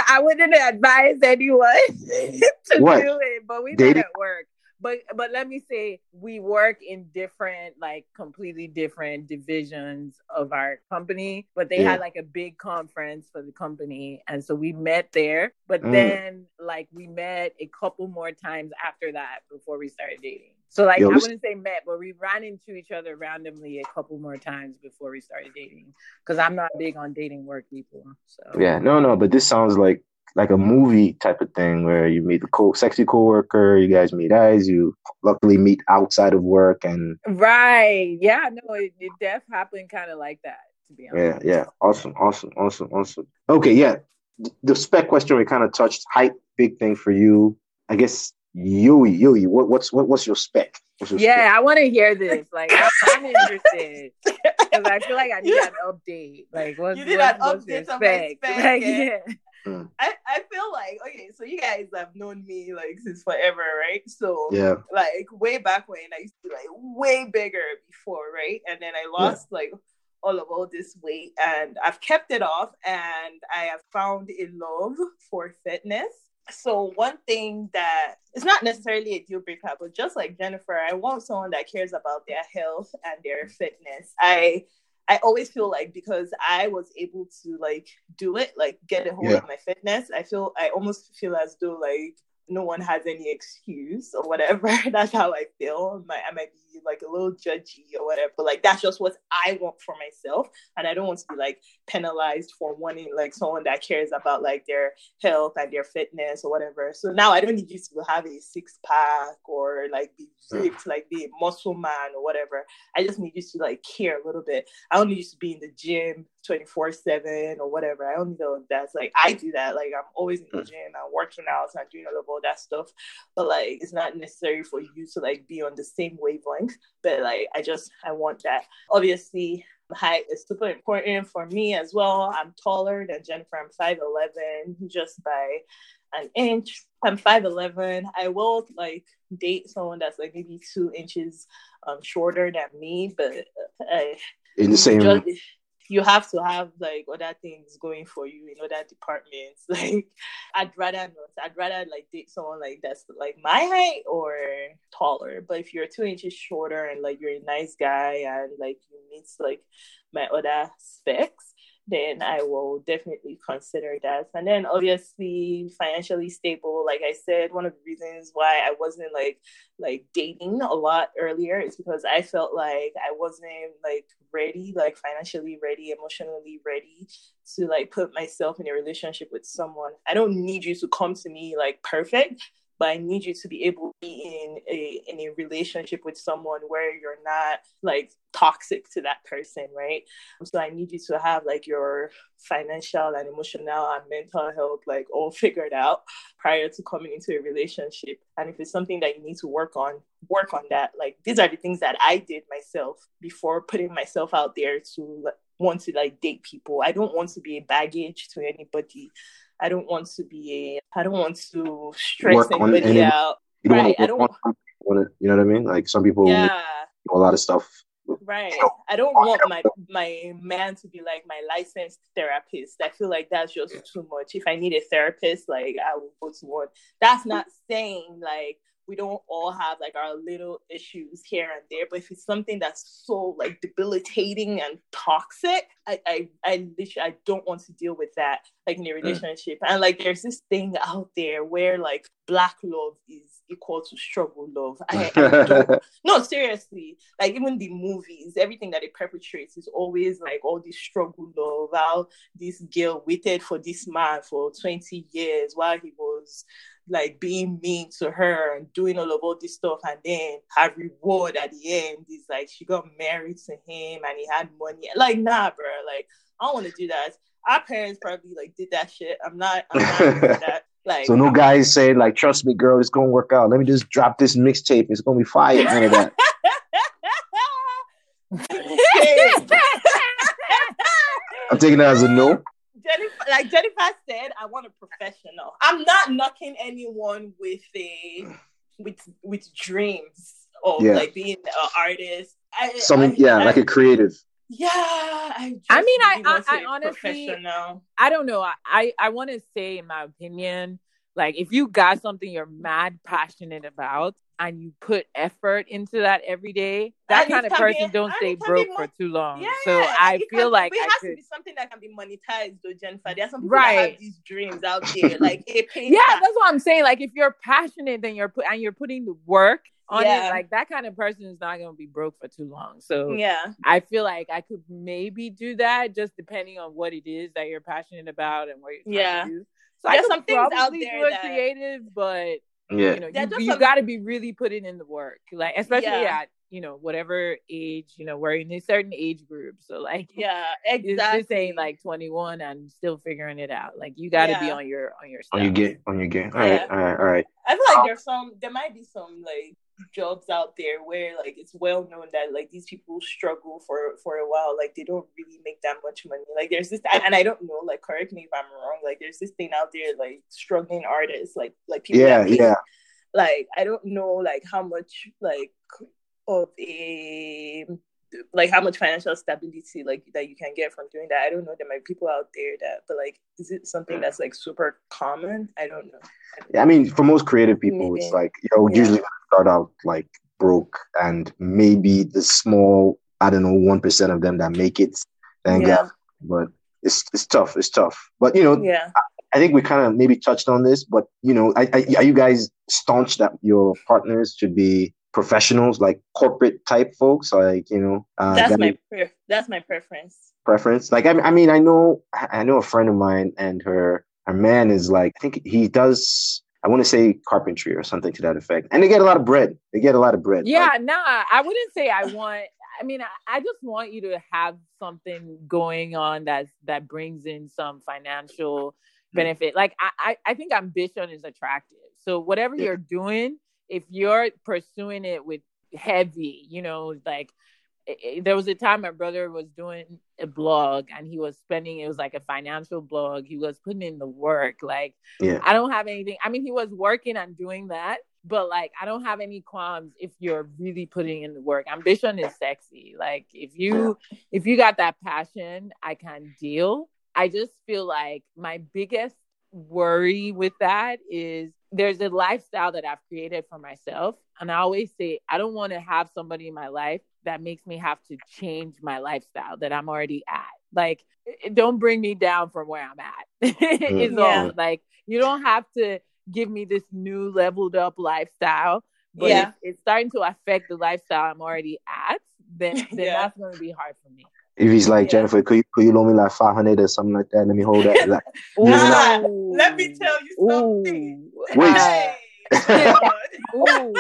I wouldn't advise anyone to what? do it, but we Dating? met at work but but let me say we work in different like completely different divisions of our company but they yeah. had like a big conference for the company and so we met there but mm. then like we met a couple more times after that before we started dating so like Yo, I wouldn't say met, but we ran into each other randomly a couple more times before we started dating. Because I'm not big on dating work people. So yeah, no, no, but this sounds like like a movie type of thing where you meet the co sexy coworker, you guys meet eyes, you luckily meet outside of work and right. Yeah, no, it, it def happened kind of like that, to be honest. Yeah, yeah. Awesome, awesome, awesome, awesome. Okay, yeah. The spec question we kind of touched, height, big thing for you. I guess Yui, Yui, what, what's what, what's your spec? What's your yeah, spec? I want to hear this. Like, I'm, I'm interested because I feel like I need an update. Like, what's, you need what, an update spec? spec? Like, yeah. Mm. I, I feel like okay, so you guys have known me like since forever, right? So yeah, like way back when I used to be like way bigger before, right? And then I lost yeah. like all of all this weight and I've kept it off and I have found a love for fitness. So one thing that it's not necessarily a deal breaker, but just like Jennifer, I want someone that cares about their health and their fitness. I I always feel like because I was able to like do it, like get a hold yeah. of my fitness, I feel I almost feel as though like no one has any excuse or whatever. that's how I feel. I might, I might be like a little judgy or whatever, but like that's just what I want for myself. And I don't want to be like penalized for wanting like someone that cares about like their health and their fitness or whatever. So now I don't need you to have a six pack or like be hmm. ripped, like be a muscle man or whatever. I just need you to like care a little bit. I don't need you to be in the gym 24 7 or whatever. I don't know if that's like I do that. Like I'm always in the gym, I'm working out, I'm doing all of all that stuff. But like it's not necessary for you to like be on the same wavelength. But like I just I want that. Obviously height is super important for me as well. I'm taller than Jennifer. I'm 5'11 just by an inch. I'm 5'11. I will like date someone that's like maybe two inches um shorter than me, but uh, in the same just, you have to have like other things going for you in other departments. Like I'd rather not. I'd rather like date someone like that's like my height or taller. But if you're two inches shorter and like you're a nice guy and like you meet like my other specs, then I will definitely consider that. And then obviously financially stable. Like I said, one of the reasons why I wasn't like like dating a lot earlier is because I felt like I wasn't like ready, like financially ready, emotionally ready to like put myself in a relationship with someone. I don't need you to come to me like perfect but I need you to be able to be in a in a relationship with someone where you're not like toxic to that person, right? So I need you to have like your financial and emotional and mental health like all figured out prior to coming into a relationship. And if it's something that you need to work on, work on that. Like these are the things that I did myself before putting myself out there to want to like date people. I don't want to be a baggage to anybody. I don't want to be a, I don't want to stress work anybody any, out. You don't right. want to work I don't want to, you know what I mean? Like some people yeah. do a lot of stuff. Right. I don't want my my man to be like my licensed therapist. I feel like that's just too much. If I need a therapist, like I will go to one. That's not saying like we don't all have like our little issues here and there but if it's something that's so like debilitating and toxic i i i literally i don't want to deal with that like in a mm. relationship mm. and like there's this thing out there where like black love is equal to struggle love I, I no seriously like even the movies everything that it perpetrates is always like all this struggle love how this girl waited for this man for 20 years while he was like being mean to her and doing all of all this stuff and then her reward at the end is like she got married to him and he had money. Like nah bro like i don't want to do that. Our parents probably like did that shit. I'm not i'm not that. Like so no guys saying like trust me girl it's gonna work out. Let me just drop this mixtape. It's gonna be fire none of that. I'm taking that as a no Jennifer, like Jennifer said, I want a professional. I'm not knocking anyone with a with with dreams of yeah. like being an artist. I, Something, I, yeah, I, like a creative. Yeah, I. I mean, I, I, I honestly, I don't know. I, I want to say, in my opinion, like if you got something you're mad passionate about, and you put effort into that every day, that and kind of person be, don't stay broke for too long. Yeah, so I feel can, like it has could... to be something that can be monetized, though, Jennifer. There's some people right. that have these dreams out there, like Yeah, that's what I'm saying. Like if you're passionate, then you're put and you're putting the work on yeah. it. Like that kind of person is not going to be broke for too long. So yeah, I feel like I could maybe do that, just depending on what it is that you're passionate about and what you're yeah. to do. So There's I could some things out there that... creative, but yeah. You know, you, you got to be really putting in the work, like especially yeah. at you know whatever age you know we're in a certain age group. So like yeah, exactly. This ain't like twenty one and still figuring it out. Like you got to yeah. be on your on your stuff. on your game on your game. All right, all right, all right. I feel like uh, there's some there might be some like jobs out there where like it's well known that like these people struggle for for a while like they don't really make that much money. Like there's this and I don't know like correct me if I'm wrong like there's this thing out there like struggling artists like like people yeah yeah. like I don't know like how much like of a like how much financial stability like that you can get from doing that. I don't know. There might be people out there that, but like, is it something mm. that's like super common? I don't know. I don't yeah, I mean, for most creative people, maybe. it's like you know, yeah. usually start out like broke, and maybe the small, I don't know, one percent of them that make it, then yeah. get. But it's it's tough. It's tough. But you know, yeah. I think we kind of maybe touched on this, but you know, I, I, are you guys staunch that your partners should be professionals, like corporate type folks, like you know. Uh, that's my pre- that's my preference. Preference, like I, I mean, I know I know a friend of mine, and her her man is like I think he does. I want to say carpentry or something to that effect, and they get a lot of bread. They get a lot of bread. Yeah, like, nah, I wouldn't say I want. I mean, I, I just want you to have something going on that that brings in some financial mm. benefit. Like I, I, I think ambition is attractive. So whatever yeah. you're doing, if you're pursuing it with heavy, you know, like there was a time my brother was doing a blog and he was spending it was like a financial blog. He was putting in the work. Like yeah. i don't have anything i mean he was working on doing that but like i don't have any qualms if you're really putting in the work. Ambition is sexy. Like if you if you got that passion i can deal. I just feel like my biggest worry with that is there's a lifestyle that I've created for myself. And I always say, I don't want to have somebody in my life that makes me have to change my lifestyle that I'm already at. Like, don't bring me down from where I'm at. Mm. is yeah. all. Like, you don't have to give me this new leveled up lifestyle. But yeah. if it's starting to affect the lifestyle I'm already at, then then yeah. that's going to be hard for me. If he's like yeah. Jennifer, could you could you loan me like five hundred or something like that? Let me hold that. Like, nah, let me tell you something. Ooh. Wait. Hey. Ooh.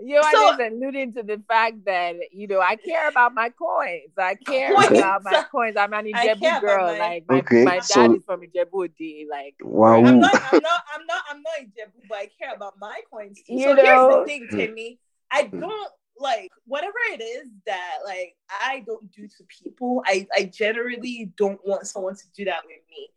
You are so, just alluding to the fact that you know I care about my coins. I care coins. about my coins. I'm an Ijebu girl. My, like my, okay, my dad so, is from Ijebu. Like wow. I'm not. I'm not. I'm not. I'm not Ijebu, but I care about my coins. Too. You so know, here's the thing, Timmy. I hmm. don't like whatever it is that like I don't do to people. I I generally don't want someone to do that with me.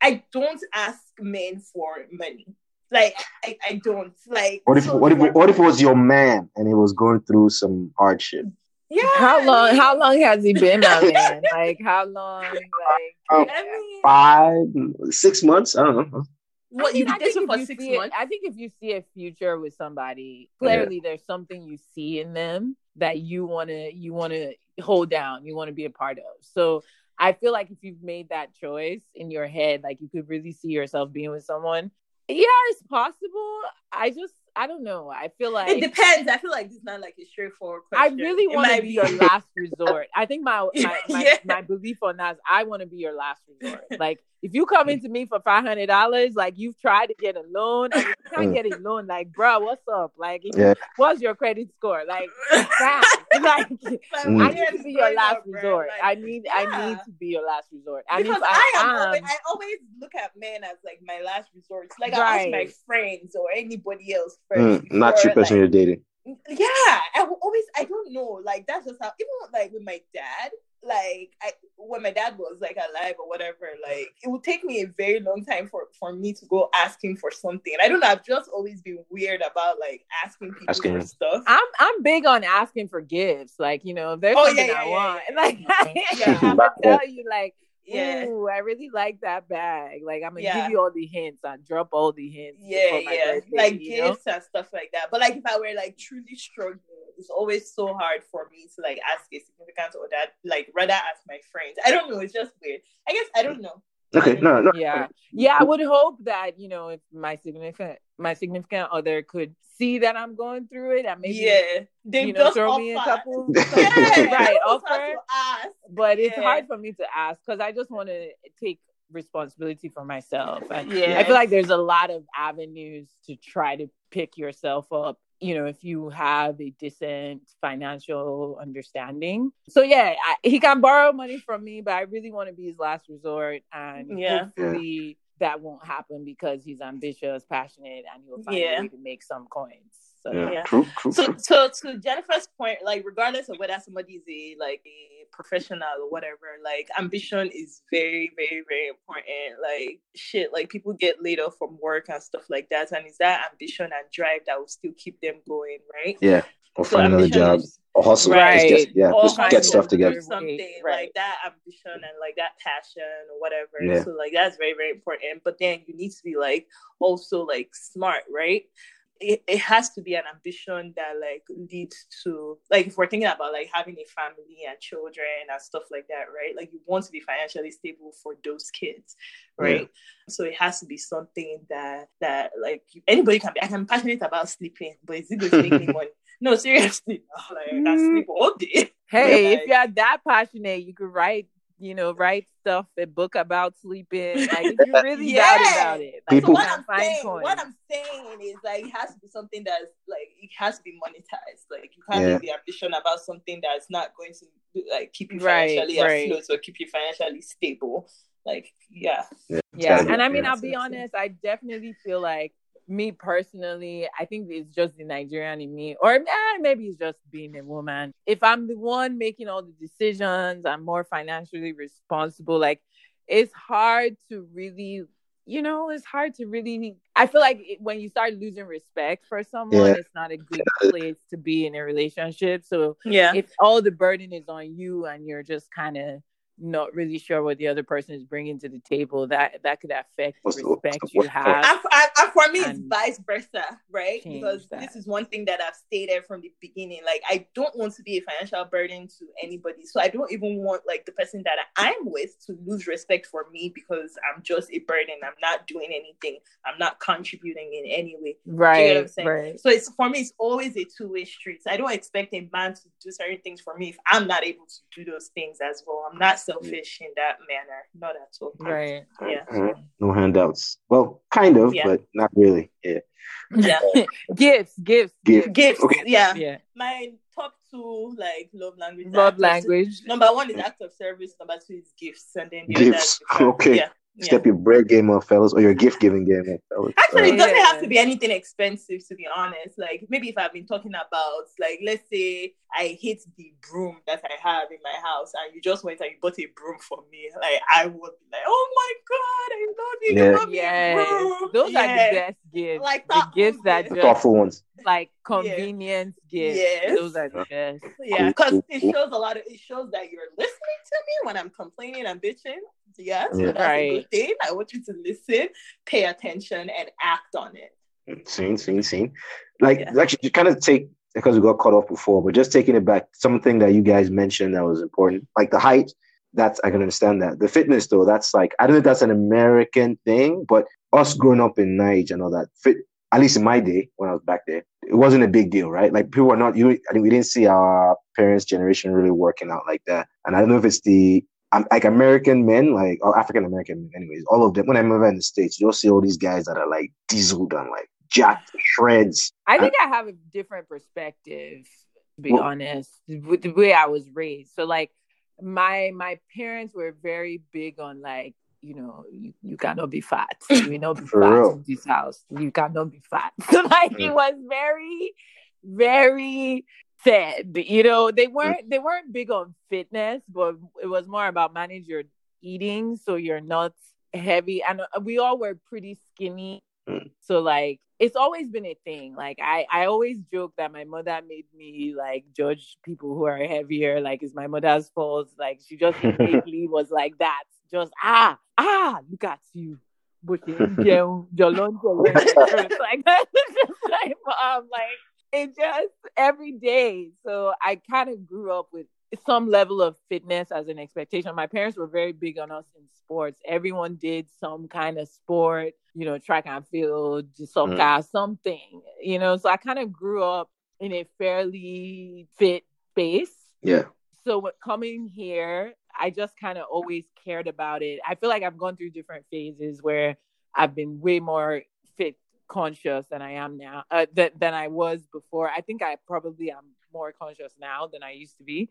I don't ask men for money. Like I, I don't like. What if so what if what if it was your man and he was going through some hardship? Yeah. How long? How long has he been my man? like how long? Like um, I mean, five, six months. I don't know. What I mean, you did for six months? I think if you see a future with somebody, clearly yeah. there's something you see in them that you wanna you wanna hold down, you wanna be a part of. So I feel like if you've made that choice in your head, like you could really see yourself being with someone, yeah, it's possible. I just I don't know. I feel like it depends. I feel like it's not like a straightforward question. I really want to be your last resort. I think my my, my, yeah. my belief on that is I want to be your last resort. Like if you come into me for five hundred dollars, like you've tried to get a loan and you can't get a loan, like bro, what's up? Like yeah. what's your credit score? Like, like mm. I need to be your last resort. Like, I need yeah. I need to be your last resort. I because I, I, am always, I always look at men as like my last resort. Like right. I ask my friends or anybody else first. Mm, not your person like, you're dating. Yeah, I always I don't know. Like that's just how even like with my dad like I when my dad was like alive or whatever, like it would take me a very long time for for me to go asking for something. I don't know. I've just always been weird about like asking people asking. for stuff. I'm I'm big on asking for gifts. Like you know, if there's oh, something yeah, yeah, I yeah, want, like yeah, I'm gonna tell you like. Yeah. Ooh, I really like that bag. Like I'm gonna yeah. give you all the hints. I drop all the hints. Yeah, yeah. Birthday, like gifts know? and stuff like that. But like if I were like truly struggling it's always so hard for me to like ask a significant or that like rather ask my friends. I don't know. It's just weird. I guess I don't know. Okay, no, no. Yeah, yeah. I would hope that you know if my significant my significant other could see that I'm going through it and maybe yeah, they you know throw offer. me a couple yeah, right offer. But it's hard for me to ask because I just want to take responsibility for myself. And yeah. I feel like there's a lot of avenues to try to pick yourself up you know, if you have a decent financial understanding. So yeah, I, he can borrow money from me, but I really want to be his last resort, and yeah. hopefully that won't happen because he's ambitious, passionate, and he'll find yeah. a way to make some coins. So yeah, yeah. True, true, so, so to Jennifer's point, like regardless of whether somebody's a like a professional or whatever, like ambition is very, very, very important. Like shit, like people get laid off from work and stuff like that, and it's that ambition and drive that will still keep them going, right? Yeah, or so find another job. Is, or hustle, right? Just, yeah, or just get stuff together. Something right. like that ambition and like that passion or whatever. Yeah. So like that's very, very important. But then you need to be like also like smart, right? It, it has to be an ambition that like leads to like if we're thinking about like having a family and children and stuff like that right? Like you want to be financially stable for those kids right? Yeah. so it has to be something that that like anybody can be i can be passionate about sleeping but is it going to make me money? No seriously no, like i can mm. sleep all day. Hey like, if you're that passionate you could write you know, write stuff and book about sleeping. Like if you really yeah. doubt about it. Like, so what I'm saying, what I'm saying is like it has to be something that's like it has to be monetized. Like you can't yeah. be ambition about something that's not going to like keep you financially right, afloat or keep you financially stable. Like yeah. Yeah. yeah. And I mean I'll be honest, I definitely feel like me personally, I think it's just the Nigerian in me, or eh, maybe it's just being a woman. If I'm the one making all the decisions, I'm more financially responsible. Like, it's hard to really, you know, it's hard to really. I feel like it, when you start losing respect for someone, yeah. it's not a good place to be in a relationship. So, yeah, if all the burden is on you and you're just kind of not really sure what the other person is bringing to the table, that that could affect the respect you have. And, and for me, it's vice versa, right? Because that. this is one thing that I've stated from the beginning. Like, I don't want to be a financial burden to anybody, so I don't even want like the person that I'm with to lose respect for me because I'm just a burden. I'm not doing anything. I'm not contributing in any way. Right. Right. So it's for me, it's always a two way street. I don't expect a man to do certain things for me if I'm not able to do those things as well. I'm not selfish in that manner. Not at all. Right. Yeah. Mm-hmm. No handouts. Well, kind of, yeah. but not really. Yeah. Yeah. gifts, gifts, gifts. Gifts. Okay. Yeah. Yeah. My top two like love language. Love language. Number one is act of service. Number two is gifts, and then gifts. Okay. Yeah. Step yeah. your bread game up, fellas, or your gift giving game up, fellas. Actually, it doesn't yeah. have to be anything expensive, to be honest. Like maybe if I've been talking about, like, let's say I hate the broom that I have in my house, and you just went and you bought a broom for me, like I would be like, oh my god, I love you, yeah. love yes. Those yeah. are the best gifts. Like the gifts that just thoughtful ones, like convenience gifts. Yes. Those are the uh, best. Yeah, because it shows a lot of it shows that you're listening to me when I'm complaining and bitching. Yes, yeah. that's right. a good thing. I want you to listen, pay attention, and act on it. Seen, seen, seen. Like yeah. actually, you kind of take because we got cut off before, but just taking it back, something that you guys mentioned that was important, like the height. That's I can understand that. The fitness though, that's like I don't know if that's an American thing, but us growing up in Naija and all that, fit at least in my day when I was back there, it wasn't a big deal, right? Like people are not you. I mean, we didn't see our parents' generation really working out like that, and I don't know if it's the um, like American men, like or African American men, anyways. All of them. When I'm ever in the states, you'll see all these guys that are like dieseled and like jacked shreds. I think I, I have a different perspective, to be well, honest, with the way I was raised. So like my my parents were very big on like you know, you, you cannot be fat. You know, be fat real. in this house. You cannot be fat. So like mm. it was very, very said. You know, they weren't they weren't big on fitness, but it was more about manage your eating so you're not heavy. And uh, we all were pretty skinny. Mm. So like it's always been a thing. Like I, I always joke that my mother made me like judge people who are heavier. Like it's my mother's fault. Like she just lately was like that. Just ah ah look at you. But like that. like mom, like it just every day. So I kind of grew up with some level of fitness as an expectation. My parents were very big on us in sports. Everyone did some kind of sport, you know, track and field, soccer, mm. something, you know. So I kind of grew up in a fairly fit space. Yeah. So coming here, I just kind of always cared about it. I feel like I've gone through different phases where I've been way more fit conscious than I am now, uh, th- than I was before. I think I probably am more conscious now than I used to be.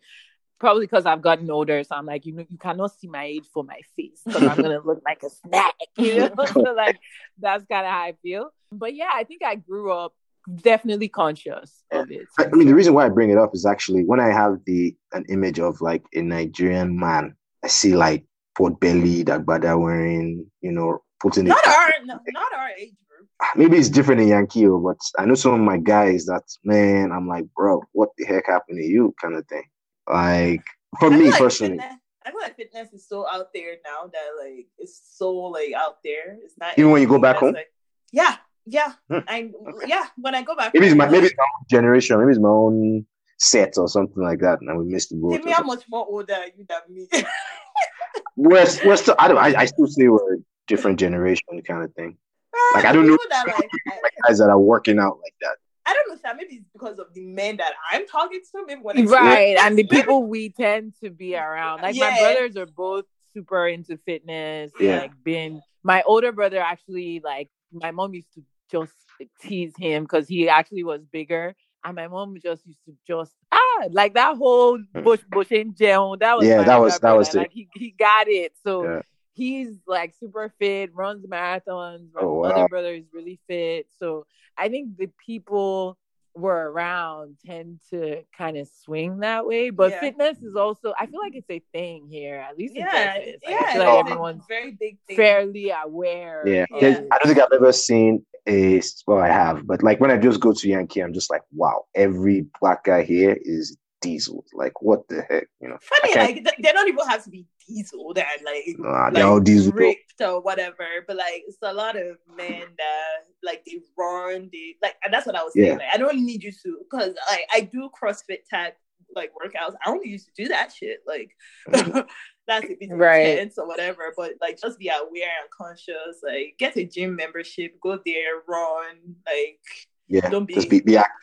Probably because I've gotten older, so I'm like, you know, you cannot see my age for my face because I'm gonna look like a snack, you know. so like, that's kind of how I feel. But yeah, I think I grew up definitely conscious of it. I mean, the reason why I bring it up is actually when I have the an image of like a Nigerian man, I see like pot belly that agbada wearing, you know, putting not it. Our, no, not our age group. Ah, maybe it's different in Yankee, oh, but I know some of my guys that man, I'm like, bro, what the heck happened to you, kind of thing. Like for me like personally. Fitness, I feel like fitness is so out there now that like it's so like out there. It's not even when you go back home. Like, yeah, yeah, hmm. I okay. yeah. When I go back, maybe it's my maybe it's my own generation. Maybe it's my own set or something like that, and we missed the boat. Tell me how much more older are you than me. we're we're still. I don't. I, I still say we're a different generation kind of thing. Like I don't know that, like, guys that are working out like that. I don't know. Maybe it's because of the men that I'm talking to. Maybe when right, and the people we tend to be around. Like yeah. my brothers are both super into fitness. Yeah. Like being my older brother actually like my mom used to just tease him because he actually was bigger. And my mom just used to just ah like that whole hmm. bush bush in jail. That was yeah, that was that was like he, he got it. So yeah he's like super fit, runs marathons. My oh, wow. other brother is really fit. So I think the people were around tend to kind of swing that way. But yeah. fitness is also I feel like it's a thing here, at least yeah, in Texas. Like, yeah, I feel like everyone's very big thing. fairly aware. Yeah. yeah. I don't think I've ever seen a well, I have, but like when I just go to Yankee, I'm just like, wow, every black guy here is diesel. Like, what the heck, you know? Funny, like they don't even have to be diesel and like, nah, they're all diesel ripped or whatever. But like, it's a lot of men that like they run, they like, and that's what I was saying. Like, I don't need you to, because like I do CrossFit type like workouts. I only used to do that shit. Like, that's if it's right. intense or whatever. But like, just be aware and conscious. Like, get a gym membership, go there, run. Like, yeah, don't be just be, be active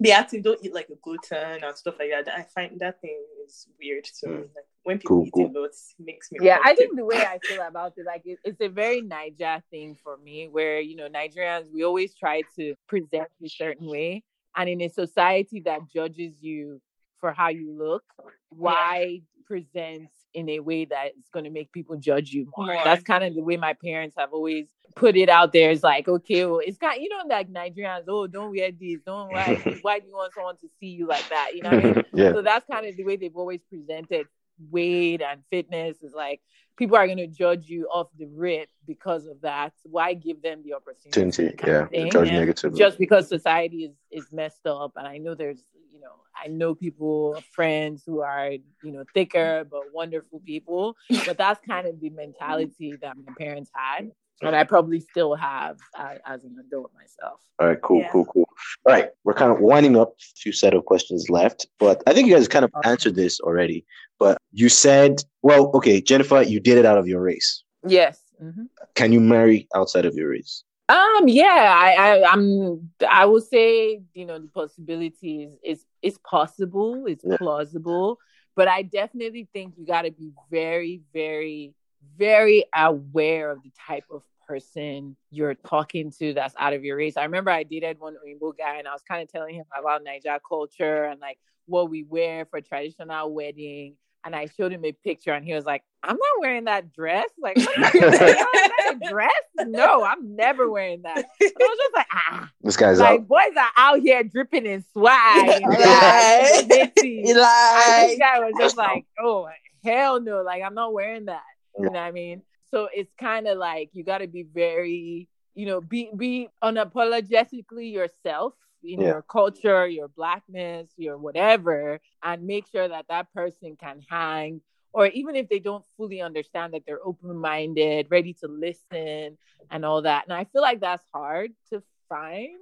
be active. Don't eat like a gluten and stuff like that. I find that thing is weird to me. Mm. Like when people cool, eating cool. those makes me. Yeah, I think the way I feel about it, like it, it's a very Naija thing for me, where you know Nigerians we always try to present a certain way, and in a society that judges you for how you look, why present in a way that is going to make people judge you more. That's kind of the way my parents have always put it out there. It's like, okay, well, it's kind, you know, like Nigerians, oh, don't wear this, don't why, why do you want someone to see you like that? You know what I mean? yeah. So that's kind of the way they've always presented weight and fitness is like people are going to judge you off the rip because of that. Why give them the opportunity? Yeah, judge yeah. negatively. Just because society is is messed up, and I know there's know I know people friends who are you know thicker but wonderful people, but that's kind of the mentality that my parents had and I probably still have uh, as an adult myself. All right, cool, yeah. cool, cool. All right, we're kind of winding up. A few set of questions left, but I think you guys kind of answered this already. But you said, well, okay, Jennifer, you did it out of your race. Yes. Mm-hmm. Can you marry outside of your race? Um, yeah, I, I, I'm. I will say, you know, the possibility is is, is possible. It's yeah. plausible, but I definitely think you got to be very, very very aware of the type of person you're talking to that's out of your race. I remember I dated one Oyinbo guy and I was kind of telling him about Naija culture and like what we wear for traditional wedding. And I showed him a picture and he was like, I'm not wearing that dress. Like, that dress? No, I'm never wearing that. And I was just like, ah. This guy's like, out. boys are out here dripping in swag. Like, like, this guy was just like, oh, hell no. Like, I'm not wearing that. You know what I mean? So it's kind of like you got to be very, you know, be be unapologetically yourself in yeah. your culture, your blackness, your whatever, and make sure that that person can hang. Or even if they don't fully understand that they're open minded, ready to listen, and all that. And I feel like that's hard to find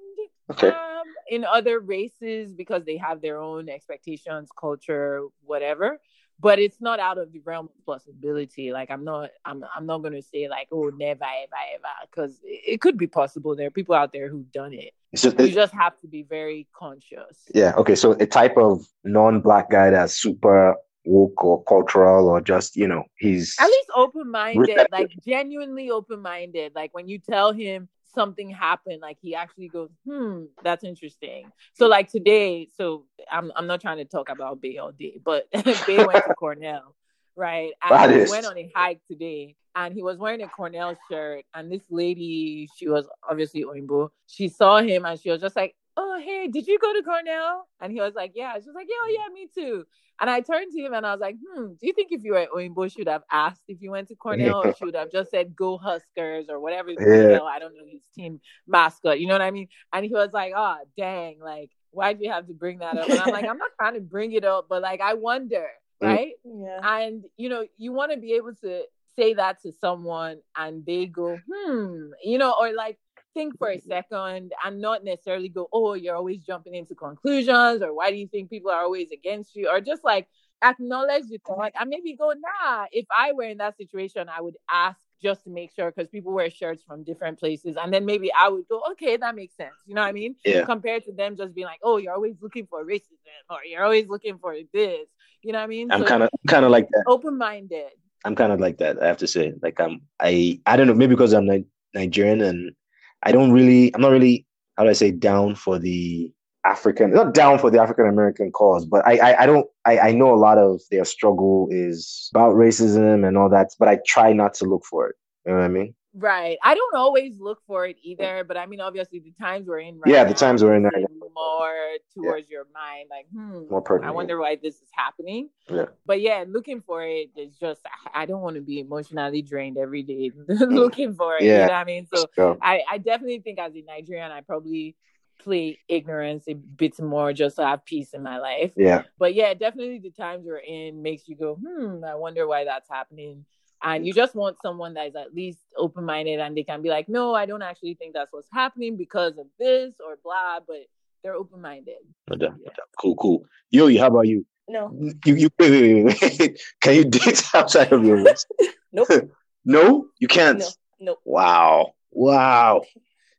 okay. um, in other races because they have their own expectations, culture, whatever but it's not out of the realm of possibility. Like I'm not, I'm, I'm not gonna say like, oh, never, ever, ever, because it, it, could be possible. There are people out there who've done it. So you just have to be very conscious. Yeah. Okay. So a type of non-black guy that's super woke or cultural or just you know he's at least open-minded like genuinely open-minded like when you tell him something happened, like he actually goes, hmm, that's interesting. So like today, so I'm I'm not trying to talk about Bay all day, but Bay went to Cornell, right? And he went on a hike today and he was wearing a Cornell shirt. And this lady, she was obviously Oyinbo, she saw him and she was just like, Oh, hey, did you go to Cornell? And he was like, Yeah. She was like, Yeah, oh, yeah, me too. And I turned to him and I was like, hmm, do you think if you were at Oyinbo, should have asked if you went to Cornell or should have just said go Huskers or whatever, yeah. I don't know his team mascot, you know what I mean? And he was like, oh, dang, like, why do you have to bring that up? And I'm like, I'm not trying to bring it up, but like, I wonder, mm. right? Yeah. And, you know, you want to be able to say that to someone and they go, hmm, you know, or like, think for a second and not necessarily go, oh, you're always jumping into conclusions, or why do you think people are always against you, or just like acknowledge the thought and maybe go, nah, if I were in that situation, I would ask just to make sure because people wear shirts from different places. And then maybe I would go, okay, that makes sense. You know what I mean? Yeah. Compared to them just being like, oh, you're always looking for racism or you're always looking for this. You know what I mean? I'm kind of kind of like that. Open minded. I'm kind of like that. I have to say, like I'm, I, I don't know, maybe because I'm Nigerian and I don't really, I'm not really, how do I say, down for the African, not down for the African American cause, but I, I, I don't, I, I know a lot of their struggle is about racism and all that, but I try not to look for it. You know what I mean? Right. I don't always look for it either, but I mean, obviously, the times we're in right Yeah, the times we're in right more towards yeah. your mind, like, hmm, more pertinent. I wonder why this is happening. Yeah. But yeah, looking for it is just, I don't want to be emotionally drained every day looking for it. Yeah. You know what I mean? So I, I definitely think as a Nigerian, I probably play ignorance a bit more just to have peace in my life. Yeah. But yeah, definitely the times we're in makes you go, hmm, I wonder why that's happening. And you just want someone that is at least open minded and they can be like, no, I don't actually think that's what's happening because of this or blah, but they're open minded. Yeah. Cool, cool. Yo, how about you? No. You, you wait, wait, wait, wait. Can you date outside of your race? nope. no, you can't. No. Nope. Wow. Wow.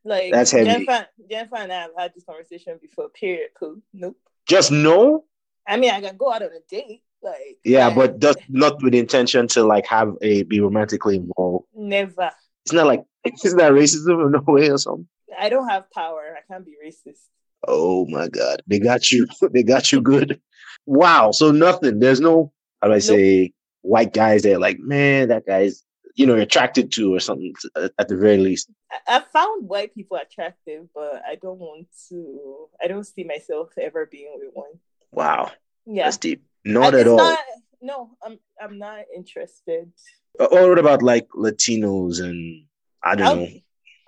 Like that's heavy. Jennifer, Jennifer and I have had this conversation before. Period. Cool. Nope. Just no. I mean, I can go out on a date. Like yeah, but does not with the intention to like have a be romantically involved. Never. It's not like isn't that racism in no way or something? I don't have power. I can't be racist. Oh my god, they got you. they got you good. Wow. So nothing. There's no how do I say nope. white guys that like man that guy's you know attracted to or something at the very least. I found white people attractive, but I don't want to. I don't see myself ever being with one. Wow. Yeah. That's deep. Not at all. Not, no, I'm I'm not interested. Or uh, what about like Latinos and I don't I'll, know.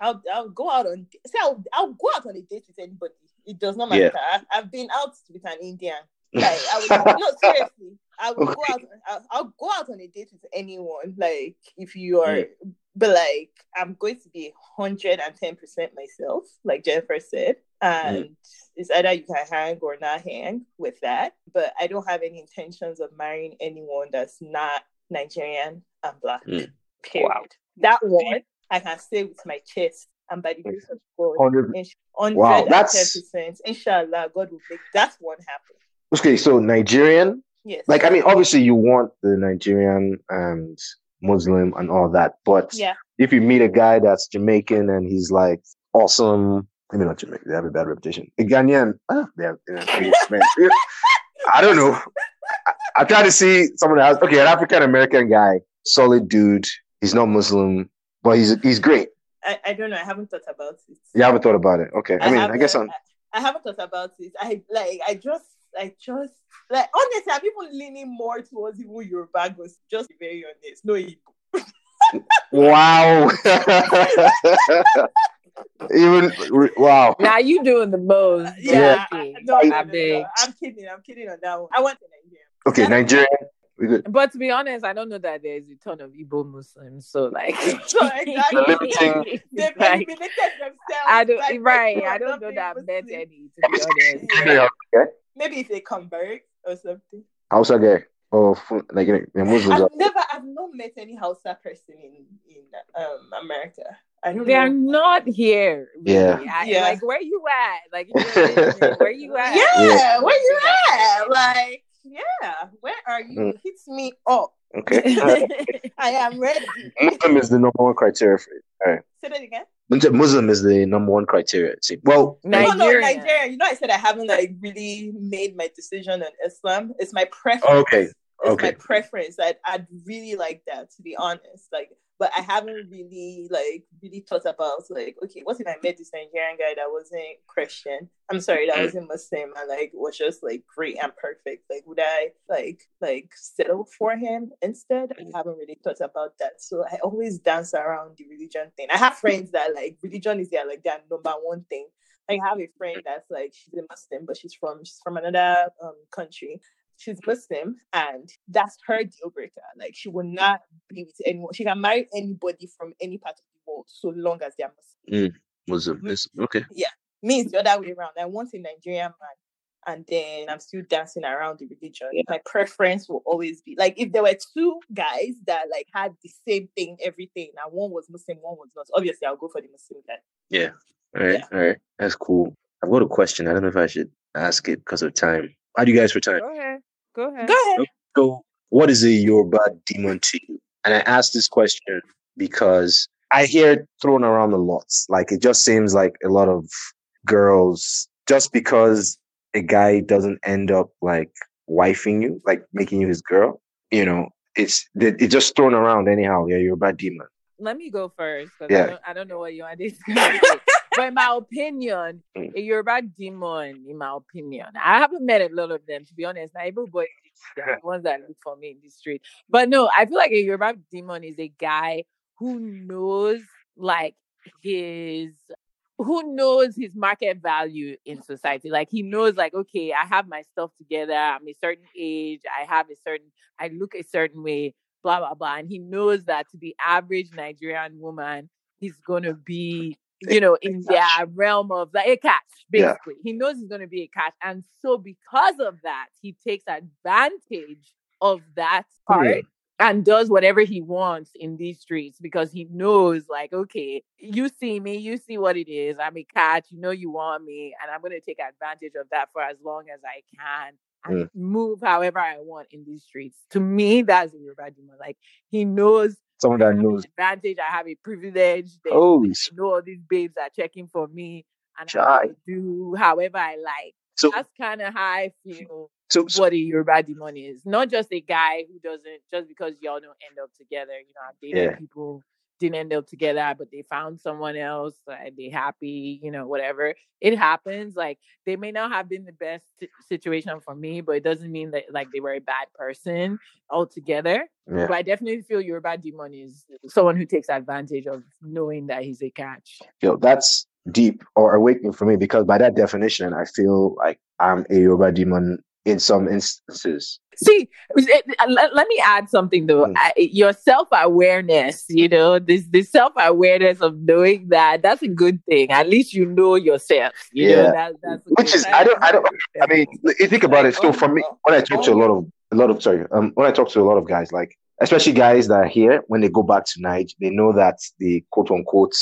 I'll I'll go out on say I'll I'll go out on a date with anybody. It does not matter. Yeah. I, have been out with an Indian. Like I would no seriously. I will okay. go out. I'll, I'll, go out on a date with anyone. Like if you are, yeah. But like I'm going to be hundred and ten percent myself, like Jennifer said, and mm. it's either you can hang or not hang with that. But I don't have any intentions of marrying anyone that's not Nigerian and black. Mm. Period. Wow. That one I can say with my chest. And by the grace of God, 100, wow, that's inshallah, God will make that one happen. Okay, so Nigerian, Yes. Like, I mean, obviously, you want the Nigerian and Muslim and all that, but yeah. if you meet a guy that's Jamaican and he's like awesome, maybe not Jamaican, they have a bad reputation. A Ghanaian, ah, they have, they have I don't know. I, I try to see someone else. Okay, an African American guy, solid dude. He's not Muslim, but he's he's great. I, I don't know. I haven't thought about it. You haven't thought about it. Okay. I, I mean, I guess I'm. I, I haven't thought about it. I like. I just. I just like honestly, I'm even leaning more towards even Yoruba goes. Just very honest, no Igbo. wow. even wow. Now you doing the most. Yeah. yeah. No, no, no, no, I'm kidding. I'm kidding on that one. I want the Nigerian. Okay, That's Nigerian. We good. But to be honest, I don't know that there's a ton of Igbo Muslims. So like, so exactly. They've like, themselves. I don't like, right. I don't know that I've met any. To be honest. okay. Maybe if they convert or something. Hausa guy or like you know, Muslims. I've never, I've not met any Hausa person in in um America. I don't. They know. are not here. Really. Yeah. I, yeah. Like where you at? Like where you at? Yeah, yeah. where you at? Like yeah, where are you? Mm. Hit me up. Okay. I am ready. Muslim is the number one criteria for it. All right. Say that again. Muslim is the number one criteria. See, well, Nigeria. No, no, Nigeria. You know, I said I haven't like really made my decision on Islam. It's my preference. okay. It's okay. my preference. I'd, I'd really like that, to be honest. Like, but I haven't really like really thought about like, okay, what if I met this Nigerian guy that wasn't Christian? I'm sorry, that mm. wasn't Muslim and like was just like great and perfect. Like, would I like like settle for him instead? I haven't really thought about that. So I always dance around the religion thing. I have friends that like religion is their like their number one thing. I have a friend that's like she's a Muslim, but she's from she's from another um, country, she's Muslim and that's her deal breaker. Like she will not be with anyone. She can marry anybody from any part of the world so long as they're Muslim. Mm, Muslim. Muslim. Okay. Yeah. Me it's the other way around. I want a Nigerian man and then I'm still dancing around the religion. Yeah. My preference will always be like if there were two guys that like had the same thing, everything, and one was Muslim, one was not. Obviously, I'll go for the Muslim guy. Yeah. All right. Yeah. All right. That's cool. I've got a question. I don't know if I should ask it because of time. How do you guys for time? Go ahead. Go ahead. Go ahead. So, what is a Yoruba demon to you? And I ask this question because I hear it thrown around a lot. Like it just seems like a lot of girls, just because a guy doesn't end up like wifing you, like making you his girl, you know, it's it's just thrown around anyhow. Yeah, you're a bad demon. Let me go first. Yeah. I don't, I don't know what you want to say but in my opinion, mm. a Yoruba demon, in my opinion, I haven't met a lot of them to be honest. Not everybody, the ones that look for me in the street. But no, I feel like a Yoruba demon is a guy who knows like his who knows his market value in society. Like he knows, like, okay, I have my stuff together. I'm a certain age. I have a certain, I look a certain way, blah, blah, blah. And he knows that to the average Nigerian woman, he's going to be, you know, in their realm of like a catch, basically. Yeah. He knows he's going to be a catch. And so because of that, he takes advantage of that part and does whatever he wants in these streets because he knows, like, okay, you see me, you see what it is. I'm a cat, you know, you want me, and I'm going to take advantage of that for as long as I can and mm. move however I want in these streets. To me, that's a Yoruba. Like, he knows someone that knows advantage. I have a privilege. Oh, know all these babes are checking for me, and I do however I like. So that's kind of how I feel so, so what a Yoruba demon is. Not just a guy who doesn't just because y'all don't end up together. You know, I've dated yeah. people didn't end up together, but they found someone else uh, and they happy, you know, whatever. It happens. Like they may not have been the best situation for me, but it doesn't mean that like they were a bad person altogether. Yeah. But I definitely feel Yoruba demon is someone who takes advantage of knowing that he's a catch. Yo, that's deep or awakening for me because by that definition, I feel like I'm a Yoruba demon in some instances. See, let, let me add something though. Mm. I, your self awareness, you know, this this self awareness of knowing that that's a good thing. At least you know yourself. You yeah. Know, that, that's which is I don't I don't. I mean, you think about it. So for me, when I talk to a lot of a lot of sorry, um, when I talk to a lot of guys, like especially guys that are here, when they go back to Naija, they know that the quote unquote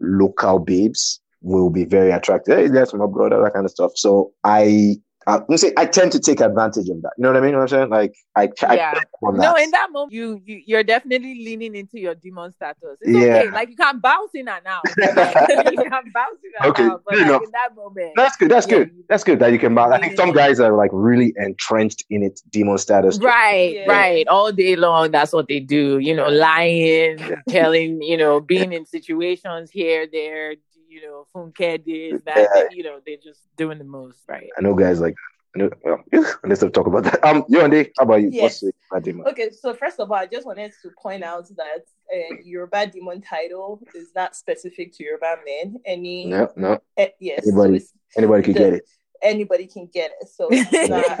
local babes will be very attractive. Hey, that's my brother, that kind of stuff. So I uh, Uh, I, say I tend to take advantage of that. You know what I mean? You know what I'm saying? Like I, I yeah. No, in that moment, you, you you're definitely leaning into your demon status. It's yeah. okay. Like you can bounce in and out. you can bounce in and okay. out. But like, in that moment, that's good. That's yeah, good. that's good that you can bounce. I think some guys are like really entrenched in it, demon status. Right, yeah. right. All day long, that's what they do. You know, lying, telling. You know, being in situations here, there, you know, Funke did that. Yeah. you know, they're just doing the most, right? I know guys like I know, well, let's not talk about that. Um, Yewande, how about you? Yes. Okay, so first of all, I just wanted to point out that uh, Yoruba demon title is not specific to Yoruba men. Any no, no. Uh, yes, anybody, so anybody could the, get it anybody can get it. So it's not.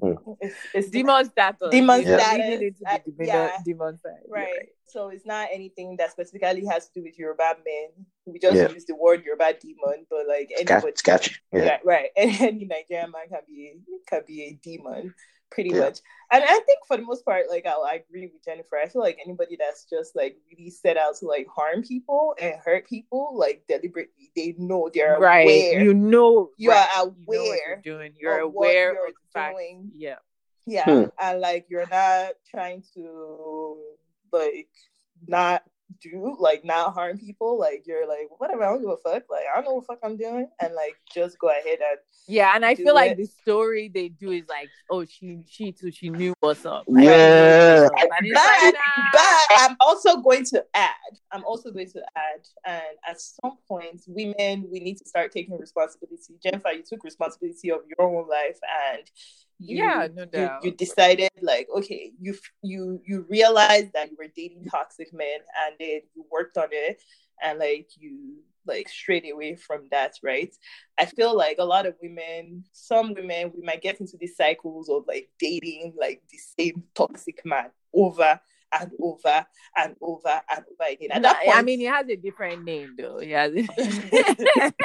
Hmm. it's, it's demon status. Demon yeah. status. Uh, yeah. Demon side. Right. right. So it's not anything that specifically has to do with Yoruba men. We just yeah. use the word Yoruba demon, but like anybody, sketchy. Yeah. yeah. Right. Any Nigerian man can be can be a demon pretty yeah. much. And I think for the most part, like I, I agree with Jennifer. I feel like anybody that's just like really set out to like harm people and hurt people, like deliberately, they know they're right. Aware. You know, you right. are aware. You know you're doing. You're aware you're of the fact. Doing. Yeah. Yeah, hmm. and like you're not trying to like not do like not harm people like you're like whatever i don't give a fuck like i don't know what fuck i'm doing and like just go ahead and yeah and i feel it. like the story they do is like oh she she too she knew what's up like, yeah. but, but i'm also going to add i'm also going to add and at some point women we need to start taking responsibility. Jennifer you took responsibility of your own life and you, yeah, no doubt. You, you, decided like, okay, you you you realized that you were dating toxic men, and then you worked on it, and like you like straight away from that, right? I feel like a lot of women, some women, we might get into these cycles of like dating like the same toxic man over and over and over and over again. At that point, I mean, he has a different name though. He has. uh,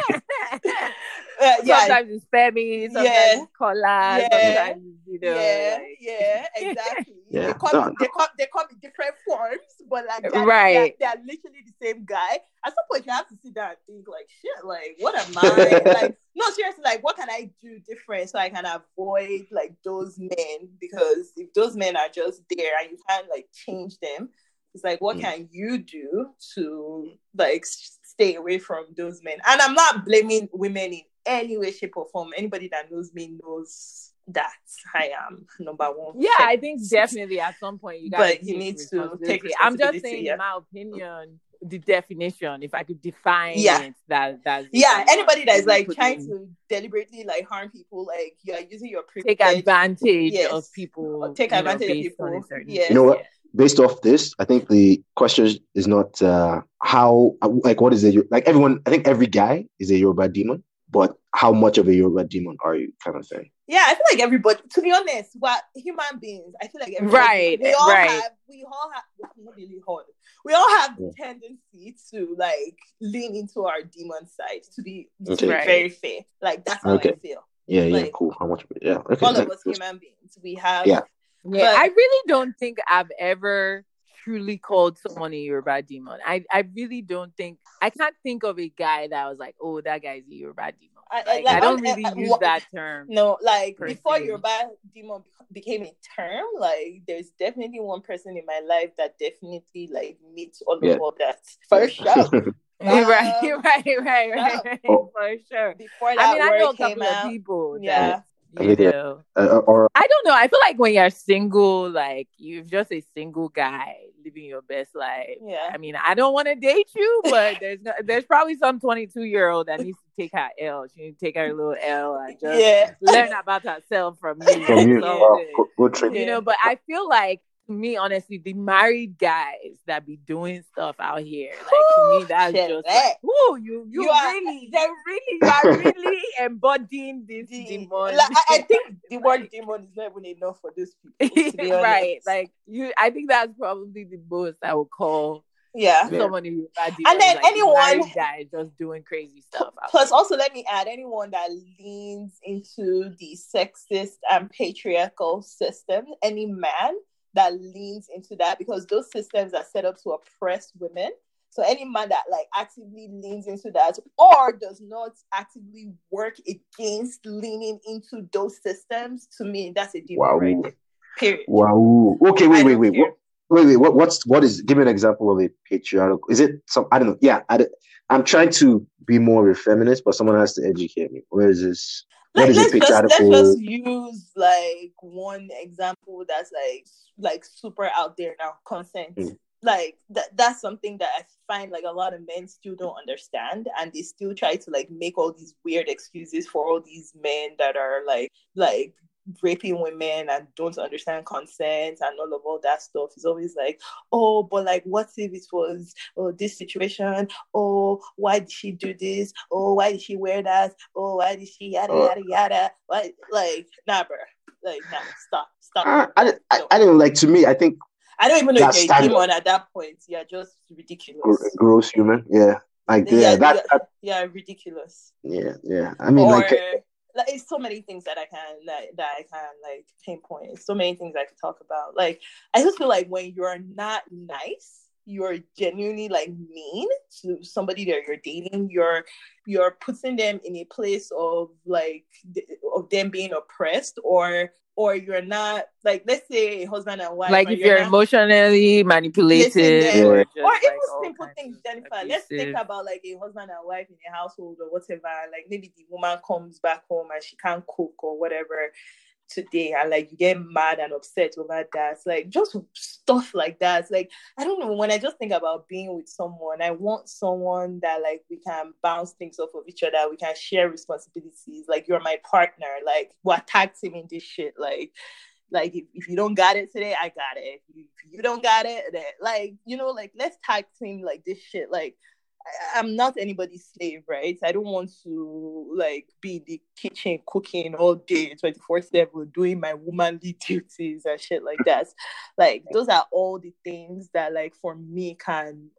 yeah. Sometimes it's Femi, sometimes yeah. it's Kola, yeah. sometimes you know. Yeah, like... yeah, exactly. yeah. They come, they come, they come in different forms, but like they're, right, they're, they're, literally the same guy. At some point, you have to sit down and think like, shit, like, what am I? like, no, seriously, like, what can I do different so I can avoid like those men? Because if those men are just there and you can't like change them, it's like, what mm. can you do to like stay away from those men? And I'm not blaming women in any way, shape, or form. Anybody that knows me knows that I am number one. Yeah, I think definitely at some point you got. But you need to take. I'm just saying, yeah. in my opinion, the definition. If I could define yeah. it, that that yeah. Anybody that's like trying in. to deliberately like harm people, like you're using your privilege. take advantage yes. of people. Take advantage know, of people. Yeah. You know what? based off this, I think the question is not uh, how like what is it like everyone. I think every guy is a Yoruba demon, but how much of a Yoruba demon are you, kind of thing? Yeah, I feel like everybody. To be honest, what human beings, I feel like right, we all right. have, we all have, not really hard. We all have the tendency to like lean into our demon side. To be, okay. to be right. very fair, like that's how okay. I feel. Yeah, yeah, like, cool. How much? Yeah, okay. all of us human beings, we have. Yeah, yeah. But, I really don't think I've ever truly called someone a Yoruba demon. I, I really don't think I can't think of a guy that was like, oh, that guy's a Yoruba demon. I, like, I don't really uh, use uh, that term. No, like before se. Yoruba demon became a term, like there's definitely one person in my life that definitely like meets all yeah. of all that for sure. Um, right, right, right, right, oh. for sure. Before that I mean, I know a couple out, of people. Yeah, you know. Uh, or I don't know. I feel like when you're single, like you're just a single guy living your best life. Yeah. I mean, I don't want to date you, but there's no, there's probably some 22 year old that needs to take her L. She needs to take her little L and just yeah. learn about herself from you. From you, oh, good, good You know, but I feel like me, honestly, the married guys that be doing stuff out here, like to me, that's Shit, just like, ooh, you, you, you really, they really, you are really embodying this the, demon. Like, I, I, think the word demon is not even enough for these people, right? Like you, I think that's probably the most I would call yeah. Someone who and then like anyone guy just doing crazy stuff plus also let me add anyone that leans into the sexist and patriarchal system any man that leans into that because those systems are set up to oppress women. So any man that like actively leans into that or does not actively work against leaning into those systems, to me, that's a demon wow. right Period. Wow. Okay, wait, wait, wait. What, wait, wait. What, what's what is? Give me an example of a patriarchal. Is it some? I don't know. Yeah, I, I'm trying to be more of a feminist, but someone has to educate me. Where is this? Let, us just, let's just use like one example that's like like super out there now consent mm. like that that's something that i find like a lot of men still don't understand and they still try to like make all these weird excuses for all these men that are like like raping women and don't understand consent and all of all that stuff is always like, oh, but like, what if it was oh this situation? Oh, why did she do this? Oh, why did she wear that? Oh, why did she yada yada yada? Like, like, nah, bro. Like, nah, stop, stop. Uh, I, I, I, don't like. To me, I think I don't even know if you're a demon at that point. Yeah, just ridiculous. gross human. Yeah. Like yeah, yeah that, that, yeah, ridiculous. Yeah, yeah. I mean, or, like like it's so many things that I can that, that I can like pinpoint. It's so many things I can talk about. Like I just feel like when you're not nice, you're genuinely like mean to somebody that you're dating. You're you're putting them in a place of like of them being oppressed or or you're not like let's say a husband and wife like if you're, you're emotionally manipulated. Or, or even like simple things jennifer. abusive. let's think about like a husband and wife in a household or whatever like maybe the woman comes back home and she can't cook or whatever today and like you get mad and upset over that. Like just stuff like that. Like i don't know when i just think about being with someone i want someone that like we can bounce things off of each other we can share responsibilities like you're my partner like we're tag teaming this shit like like if, if you don't got it today i got it. If you, if you don't got it then, like you know like let's tag team like this shit like I'm not anybody's slave, right? I don't want to like be in the kitchen cooking all day, 24 7, doing my womanly duties and shit like that. Like, those are all the things that, like, for me, can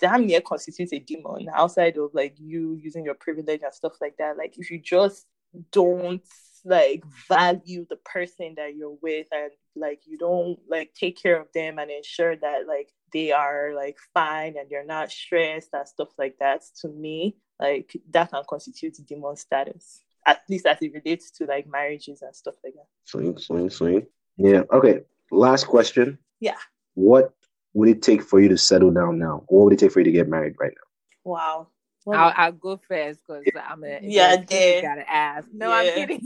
damn near constitute a demon outside of like you using your privilege and stuff like that. Like, if you just don't like value the person that you're with and like you don't like take care of them and ensure that like they are like fine and they're not stressed and stuff like that. To me like that can constitute demon status at least as it relates to like marriages and stuff like that. Swing swing swing yeah okay last question. Yeah. What would it take for you to settle down now? What would it take for you to get married right now? Wow well, I'll, I'll, go first because I'm a yeah. You gotta ask. No, yeah. I'm kidding.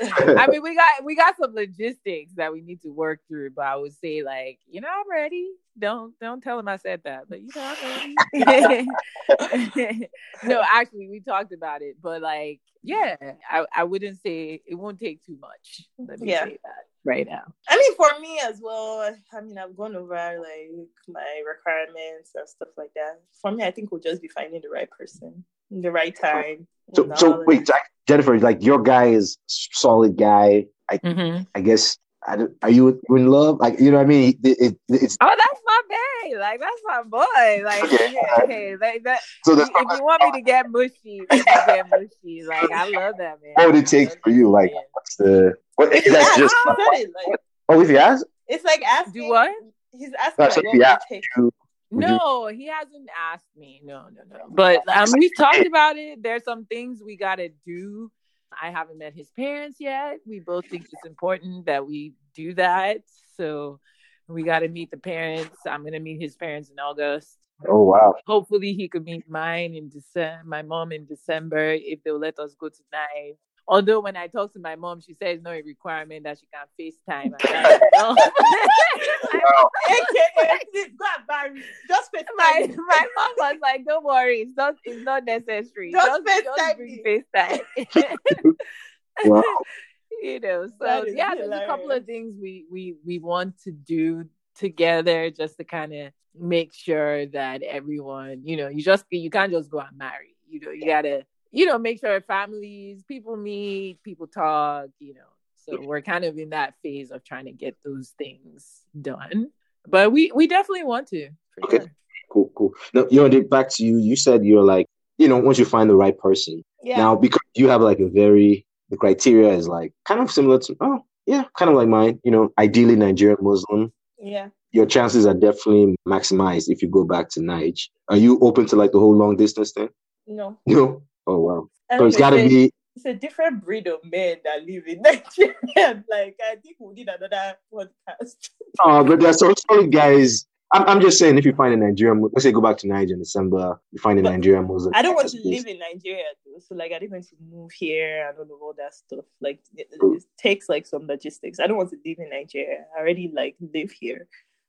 I mean, we got we got some logistics that we need to work through, but I would say like, you know, I'm ready. Don't don't tell him I said that, but you know, I'm ready. no, actually, we talked about it, but like, yeah, I, I wouldn't say it won't take too much. Let me yeah. say that. Right now. I mean, for me as well. I mean, I've gone over like my requirements and stuff like that. For me, I think we'll just be finding the right person, the right time. So, so wait, Jennifer, like your guy is solid guy. I, mm-hmm. I guess are you in love? Like, you know what I mean? It, it, it's oh, that's my babe. Like, that's my boy. Like, okay, okay like that. So if you want me to get mushy, get mushy. Like, I love that man. What would it take for you? Like, what's the? What, that's just. It, like, oh, if he has, it's like asking. Do what? He's asking. Like, what yeah, take. You, no, he hasn't asked me. No, no, no. But um, we've talked about it. There's some things we gotta do I haven't met his parents yet. We both think it's important that we do that. So we got to meet the parents. I'm going to meet his parents in August. Oh wow! Hopefully he could meet mine in December. My mom in December if they'll let us go tonight. Although when I talk to my mom, she says no requirement that she can FaceTime. Just FaceTime. My, my mom was like, "Don't worry, it's not it's not necessary. Just, just FaceTime. Just FaceTime." wow. You know, so yeah, there's a couple of things we we we want to do together just to kind of make sure that everyone, you know, you just you can't just go and marry. You know, you gotta you know, make sure families, people meet, people talk, you know. So we're kind of in that phase of trying to get those things done. But we we definitely want to. okay. Sure. Cool, cool. Now, you know, back to you. You said you're like, you know, once you find the right person. Yeah. Now, because you have like a very the criteria is like kind of similar to oh yeah, kind of like mine. You know, ideally Nigerian Muslim. Yeah. Your chances are definitely maximized if you go back to Naija. Are you open to like the whole long distance thing? No. No. Oh wow. And so it's got to be. It's a different breed of men that live in Nigeria. like I think we did another podcast. oh, but there's also guys. I'm, I'm just saying, if you find a Nigerian, let's say go back to Naija in December, you find a but Nigerian Muslim. I don't want to live in Nigeria though, so like I don't want to move here. I don't know all that stuff. Like it, it, takes like some logistics. I don't want to live in Nigeria. I already like live here.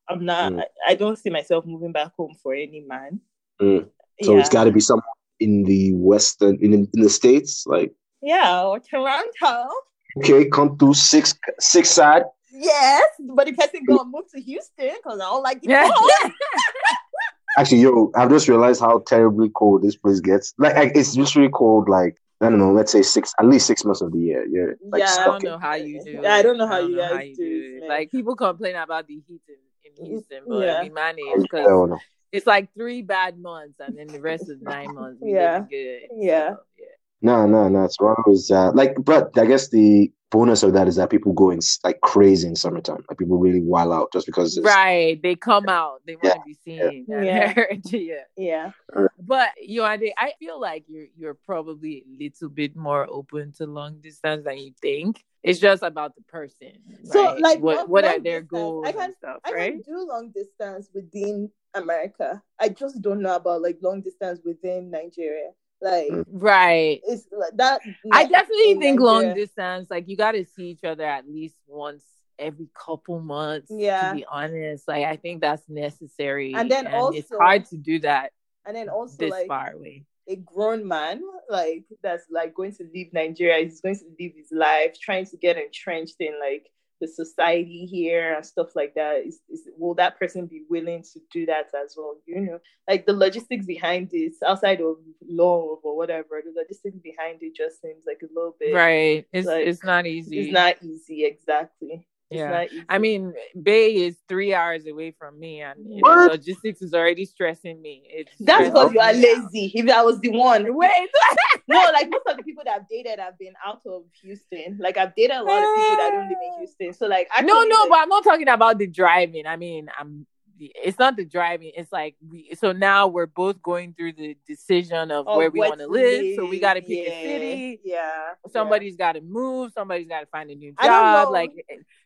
I'm not. Mm. I, I, don't see myself moving back home for any man. Mm. So yeah. it's got to be someone in the western in in the states, like yeah, or Toronto. Okay, come through six six side. Yes, but the person gonna move to Houston because I don't like the cold. Actually, yo, I've just realized how terribly cold this place gets. Like, it's just really cold. Like, I don't know, let's say six, at least six months of the year. You're like yeah, I don't know how you do. Yeah, I don't know how don't you guys how you do. do like people complain about the heat in, in Houston, but yeah. we manage because it's like three bad months, and then the rest of nine months we yeah. good. Yeah. So, yeah. No, no, no. Toronto is uh, like, but I guess the bonus of that is that people go in like crazy in summertime. Like people really wild out just because. Right, they come out. They want to be seen. Yeah, yeah, yeah. But you know, I feel like you're you're probably a little bit more open to long distance than you think. It's just about the person. So, right? like, what what are their distance, goals I can, and stuff, I right? can do long distance within America. I just don't know about like long distance within Nigeria. Like right, it's like that. I definitely oh think Nigeria. long distance. Like you got to see each other at least once every couple months. Yeah, to be honest, like I think that's necessary. And then and also, it's hard to do that. And then also, this like, far away. A grown man, like that's like going to leave Nigeria. He's going to live his life, trying to get entrenched in like the society here and stuff like that is, is will that person be willing to do that as well you know? Like the logistics behind this outside of love or whatever the logistics behind it just seems like a little bit right. It's like, it's not easy. it's not easy exactly yeah, I mean, Bay is three hours away from me, and you know, logistics is already stressing me. It's That's because you are lazy. If I was the one, wait, no, like most of the people that I've dated have been out of Houston. Like I've dated a lot of people that don't live in ah. Houston. So like, actually, no, no, like, but I'm not talking about the driving. I mean, I'm it's not the driving it's like we so now we're both going through the decision of oh, where we want to live so we got to pick yeah, a city yeah somebody's yeah. got to move somebody's got to find a new job like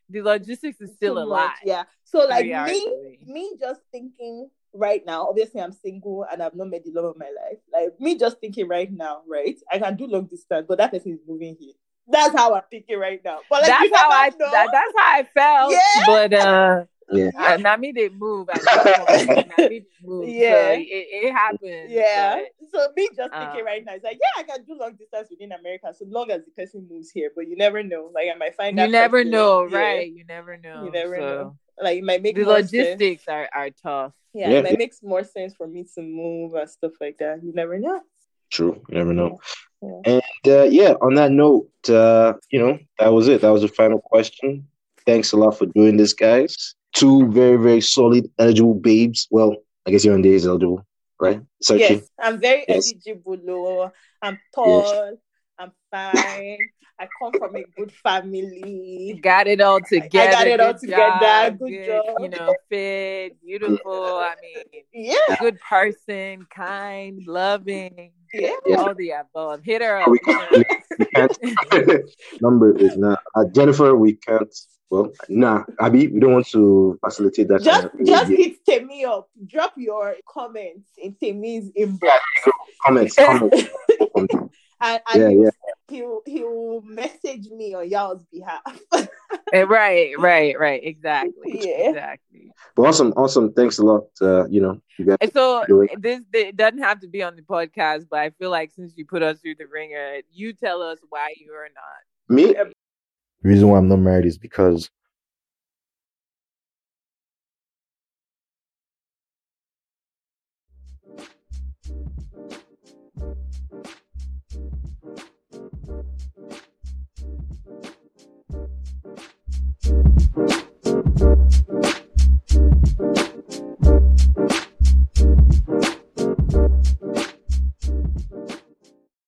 the logistics is still a lot yeah so like me me just thinking right now obviously i'm single and i've not met the love of my life like me just thinking right now right i can do long distance but that person is moving here that's how I'm thinking right now. But like, that's how I that, that's how I felt. Yeah. But uh Yeah. Uh, not me they move. I not me move. Yeah. So it, it happens. Yeah. but- So me just thinking Um, right now, it's like, yeah, I can do long distance within America so long as the person moves here. But you never know. Like I might find out You never person- know, yeah. right? You never know. You never So, know. Like it might make The more sense. logistics are, are tough. Yeah, Yeah. it might make more sense for me to move and stuff like that. You never know. True. You never know. Yeah. And uh, yeah, on that note, uh, you know, that was it. That was the final question. Thanks a lot for doing this, guys. Two very, very solid, eligible babes. Well, I guess you're on days eligible, right? Searching. Yes, I'm very Yes. eligible. oh. I'm tall. I'm fine. I come from a good family. Got it all together. I got it all good together, job, good job. You know, fit, beautiful. I mean, Yeah, good person, kind, loving, yeah. Yeah. all the above. Hit her up. We hit her we can't. number is not uh, Jennifer. We can't. Well, nah, Abby, we don't want to facilitate that. Just, kind of just hit Temi up. Drop your comments in Temi's inbox, comments, comments. and, and yeah, yeah. he'll he'll message me on y'all's behalf. Eh, right, right, right. Exactly. Yeah. Exactly. But awesome, awesome. Thanks a lot. Uh, you know, you guys. And so Do this it doesn't have to be on the podcast, but I feel like since you put us through the ringer, you tell us why you are not. Me? The reason why I'm not married is because